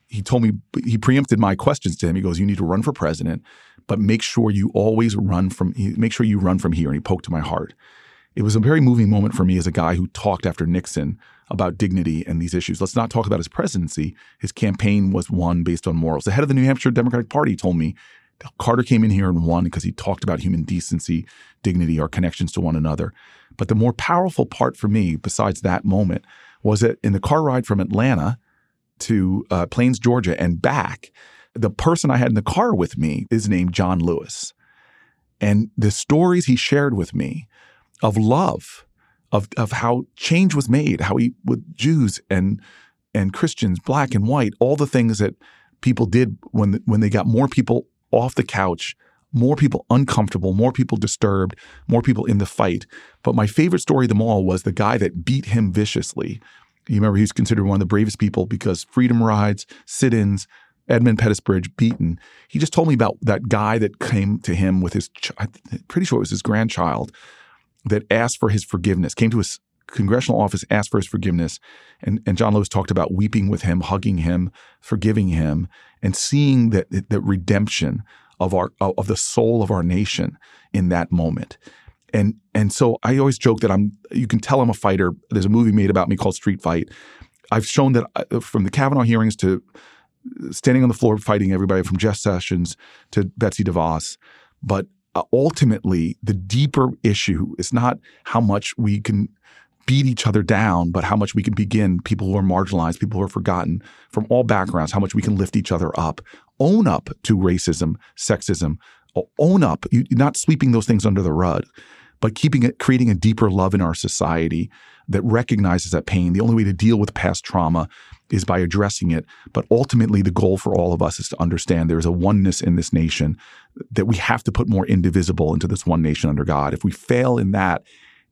he told me he preempted my questions to him. He goes, "You need to run for president, but make sure you always run from make sure you run from here." And he poked to my heart. It was a very moving moment for me as a guy who talked after Nixon about dignity and these issues. Let's not talk about his presidency. His campaign was won based on morals. The head of the New Hampshire Democratic Party told me Carter came in here and won because he talked about human decency, dignity, our connections to one another. But the more powerful part for me, besides that moment, was that in the car ride from Atlanta to uh, Plains, Georgia, and back, the person I had in the car with me is named John Lewis. And the stories he shared with me of love of of how change was made, how he with Jews and and Christians, black and white, all the things that people did when when they got more people off the couch, more people uncomfortable, more people disturbed, more people in the fight. But my favorite story of them all was the guy that beat him viciously. You remember he was considered one of the bravest people because freedom rides, sit-ins, Edmund Pettus Bridge beaten. He just told me about that guy that came to him with his, I'm pretty sure it was his grandchild, that asked for his forgiveness, came to his congressional office, asked for his forgiveness. And, and John Lewis talked about weeping with him, hugging him, forgiving him, and seeing that, that redemption of our of the soul of our nation in that moment. And and so I always joke that I'm you can tell I'm a fighter. There's a movie made about me called Street Fight. I've shown that uh, from the Kavanaugh hearings to standing on the floor fighting everybody from Jeff Sessions to Betsy DeVos. But uh, ultimately, the deeper issue is not how much we can beat each other down, but how much we can begin people who are marginalized, people who are forgotten from all backgrounds, how much we can lift each other up, own up to racism, sexism, own up, you, not sweeping those things under the rug, but keeping it, creating a deeper love in our society that recognizes that pain. The only way to deal with past trauma is by addressing it. But ultimately, the goal for all of us is to understand there is a oneness in this nation that we have to put more indivisible into this one nation under God. If we fail in that,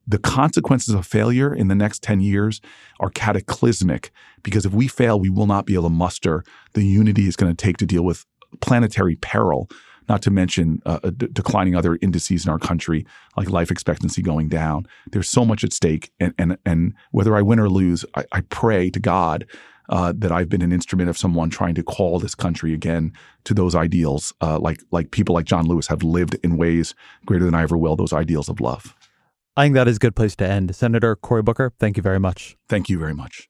the consequences of failure in the next 10 years are cataclysmic because if we fail, we will not be able to muster the unity it's going to take to deal with planetary peril not to mention uh, d- declining other indices in our country, like life expectancy going down. There's so much at stake. And, and, and whether I win or lose, I, I pray to God uh, that I've been an instrument of someone trying to call this country again to those ideals, uh, like like people like John Lewis have lived in ways greater than I ever will. Those ideals of love. I think that is a good place to end. Senator Cory Booker, thank you very much. Thank you very much.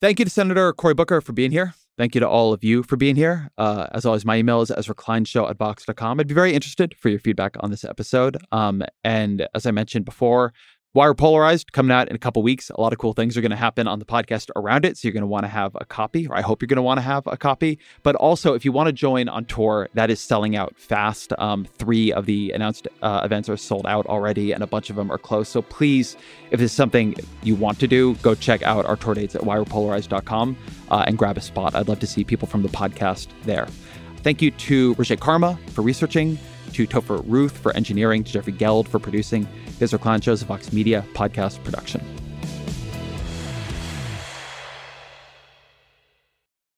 Thank you to Senator Cory Booker for being here. Thank you to all of you for being here. Uh, as always, my email is ezrakleinshow at vox.com. I'd be very interested for your feedback on this episode. Um, and as I mentioned before, Why We're Polarized coming out in a couple weeks. A lot of cool things are going to happen on the podcast around it. So you're going to want to have a copy, or I hope you're going to want to have a copy. But also, if you want to join on tour, that is selling out fast. Um, three of the announced uh, events are sold out already, and a bunch of them are close. So please, if this is something you want to do, go check out our tour dates at whywerepolarized.com uh, and grab a spot. I'd love to see people from the podcast there. Thank you to Roge Karma for researching to Topher Ruth for engineering, to Jeffrey Geld for producing. Klein Shows a Vox Media podcast production.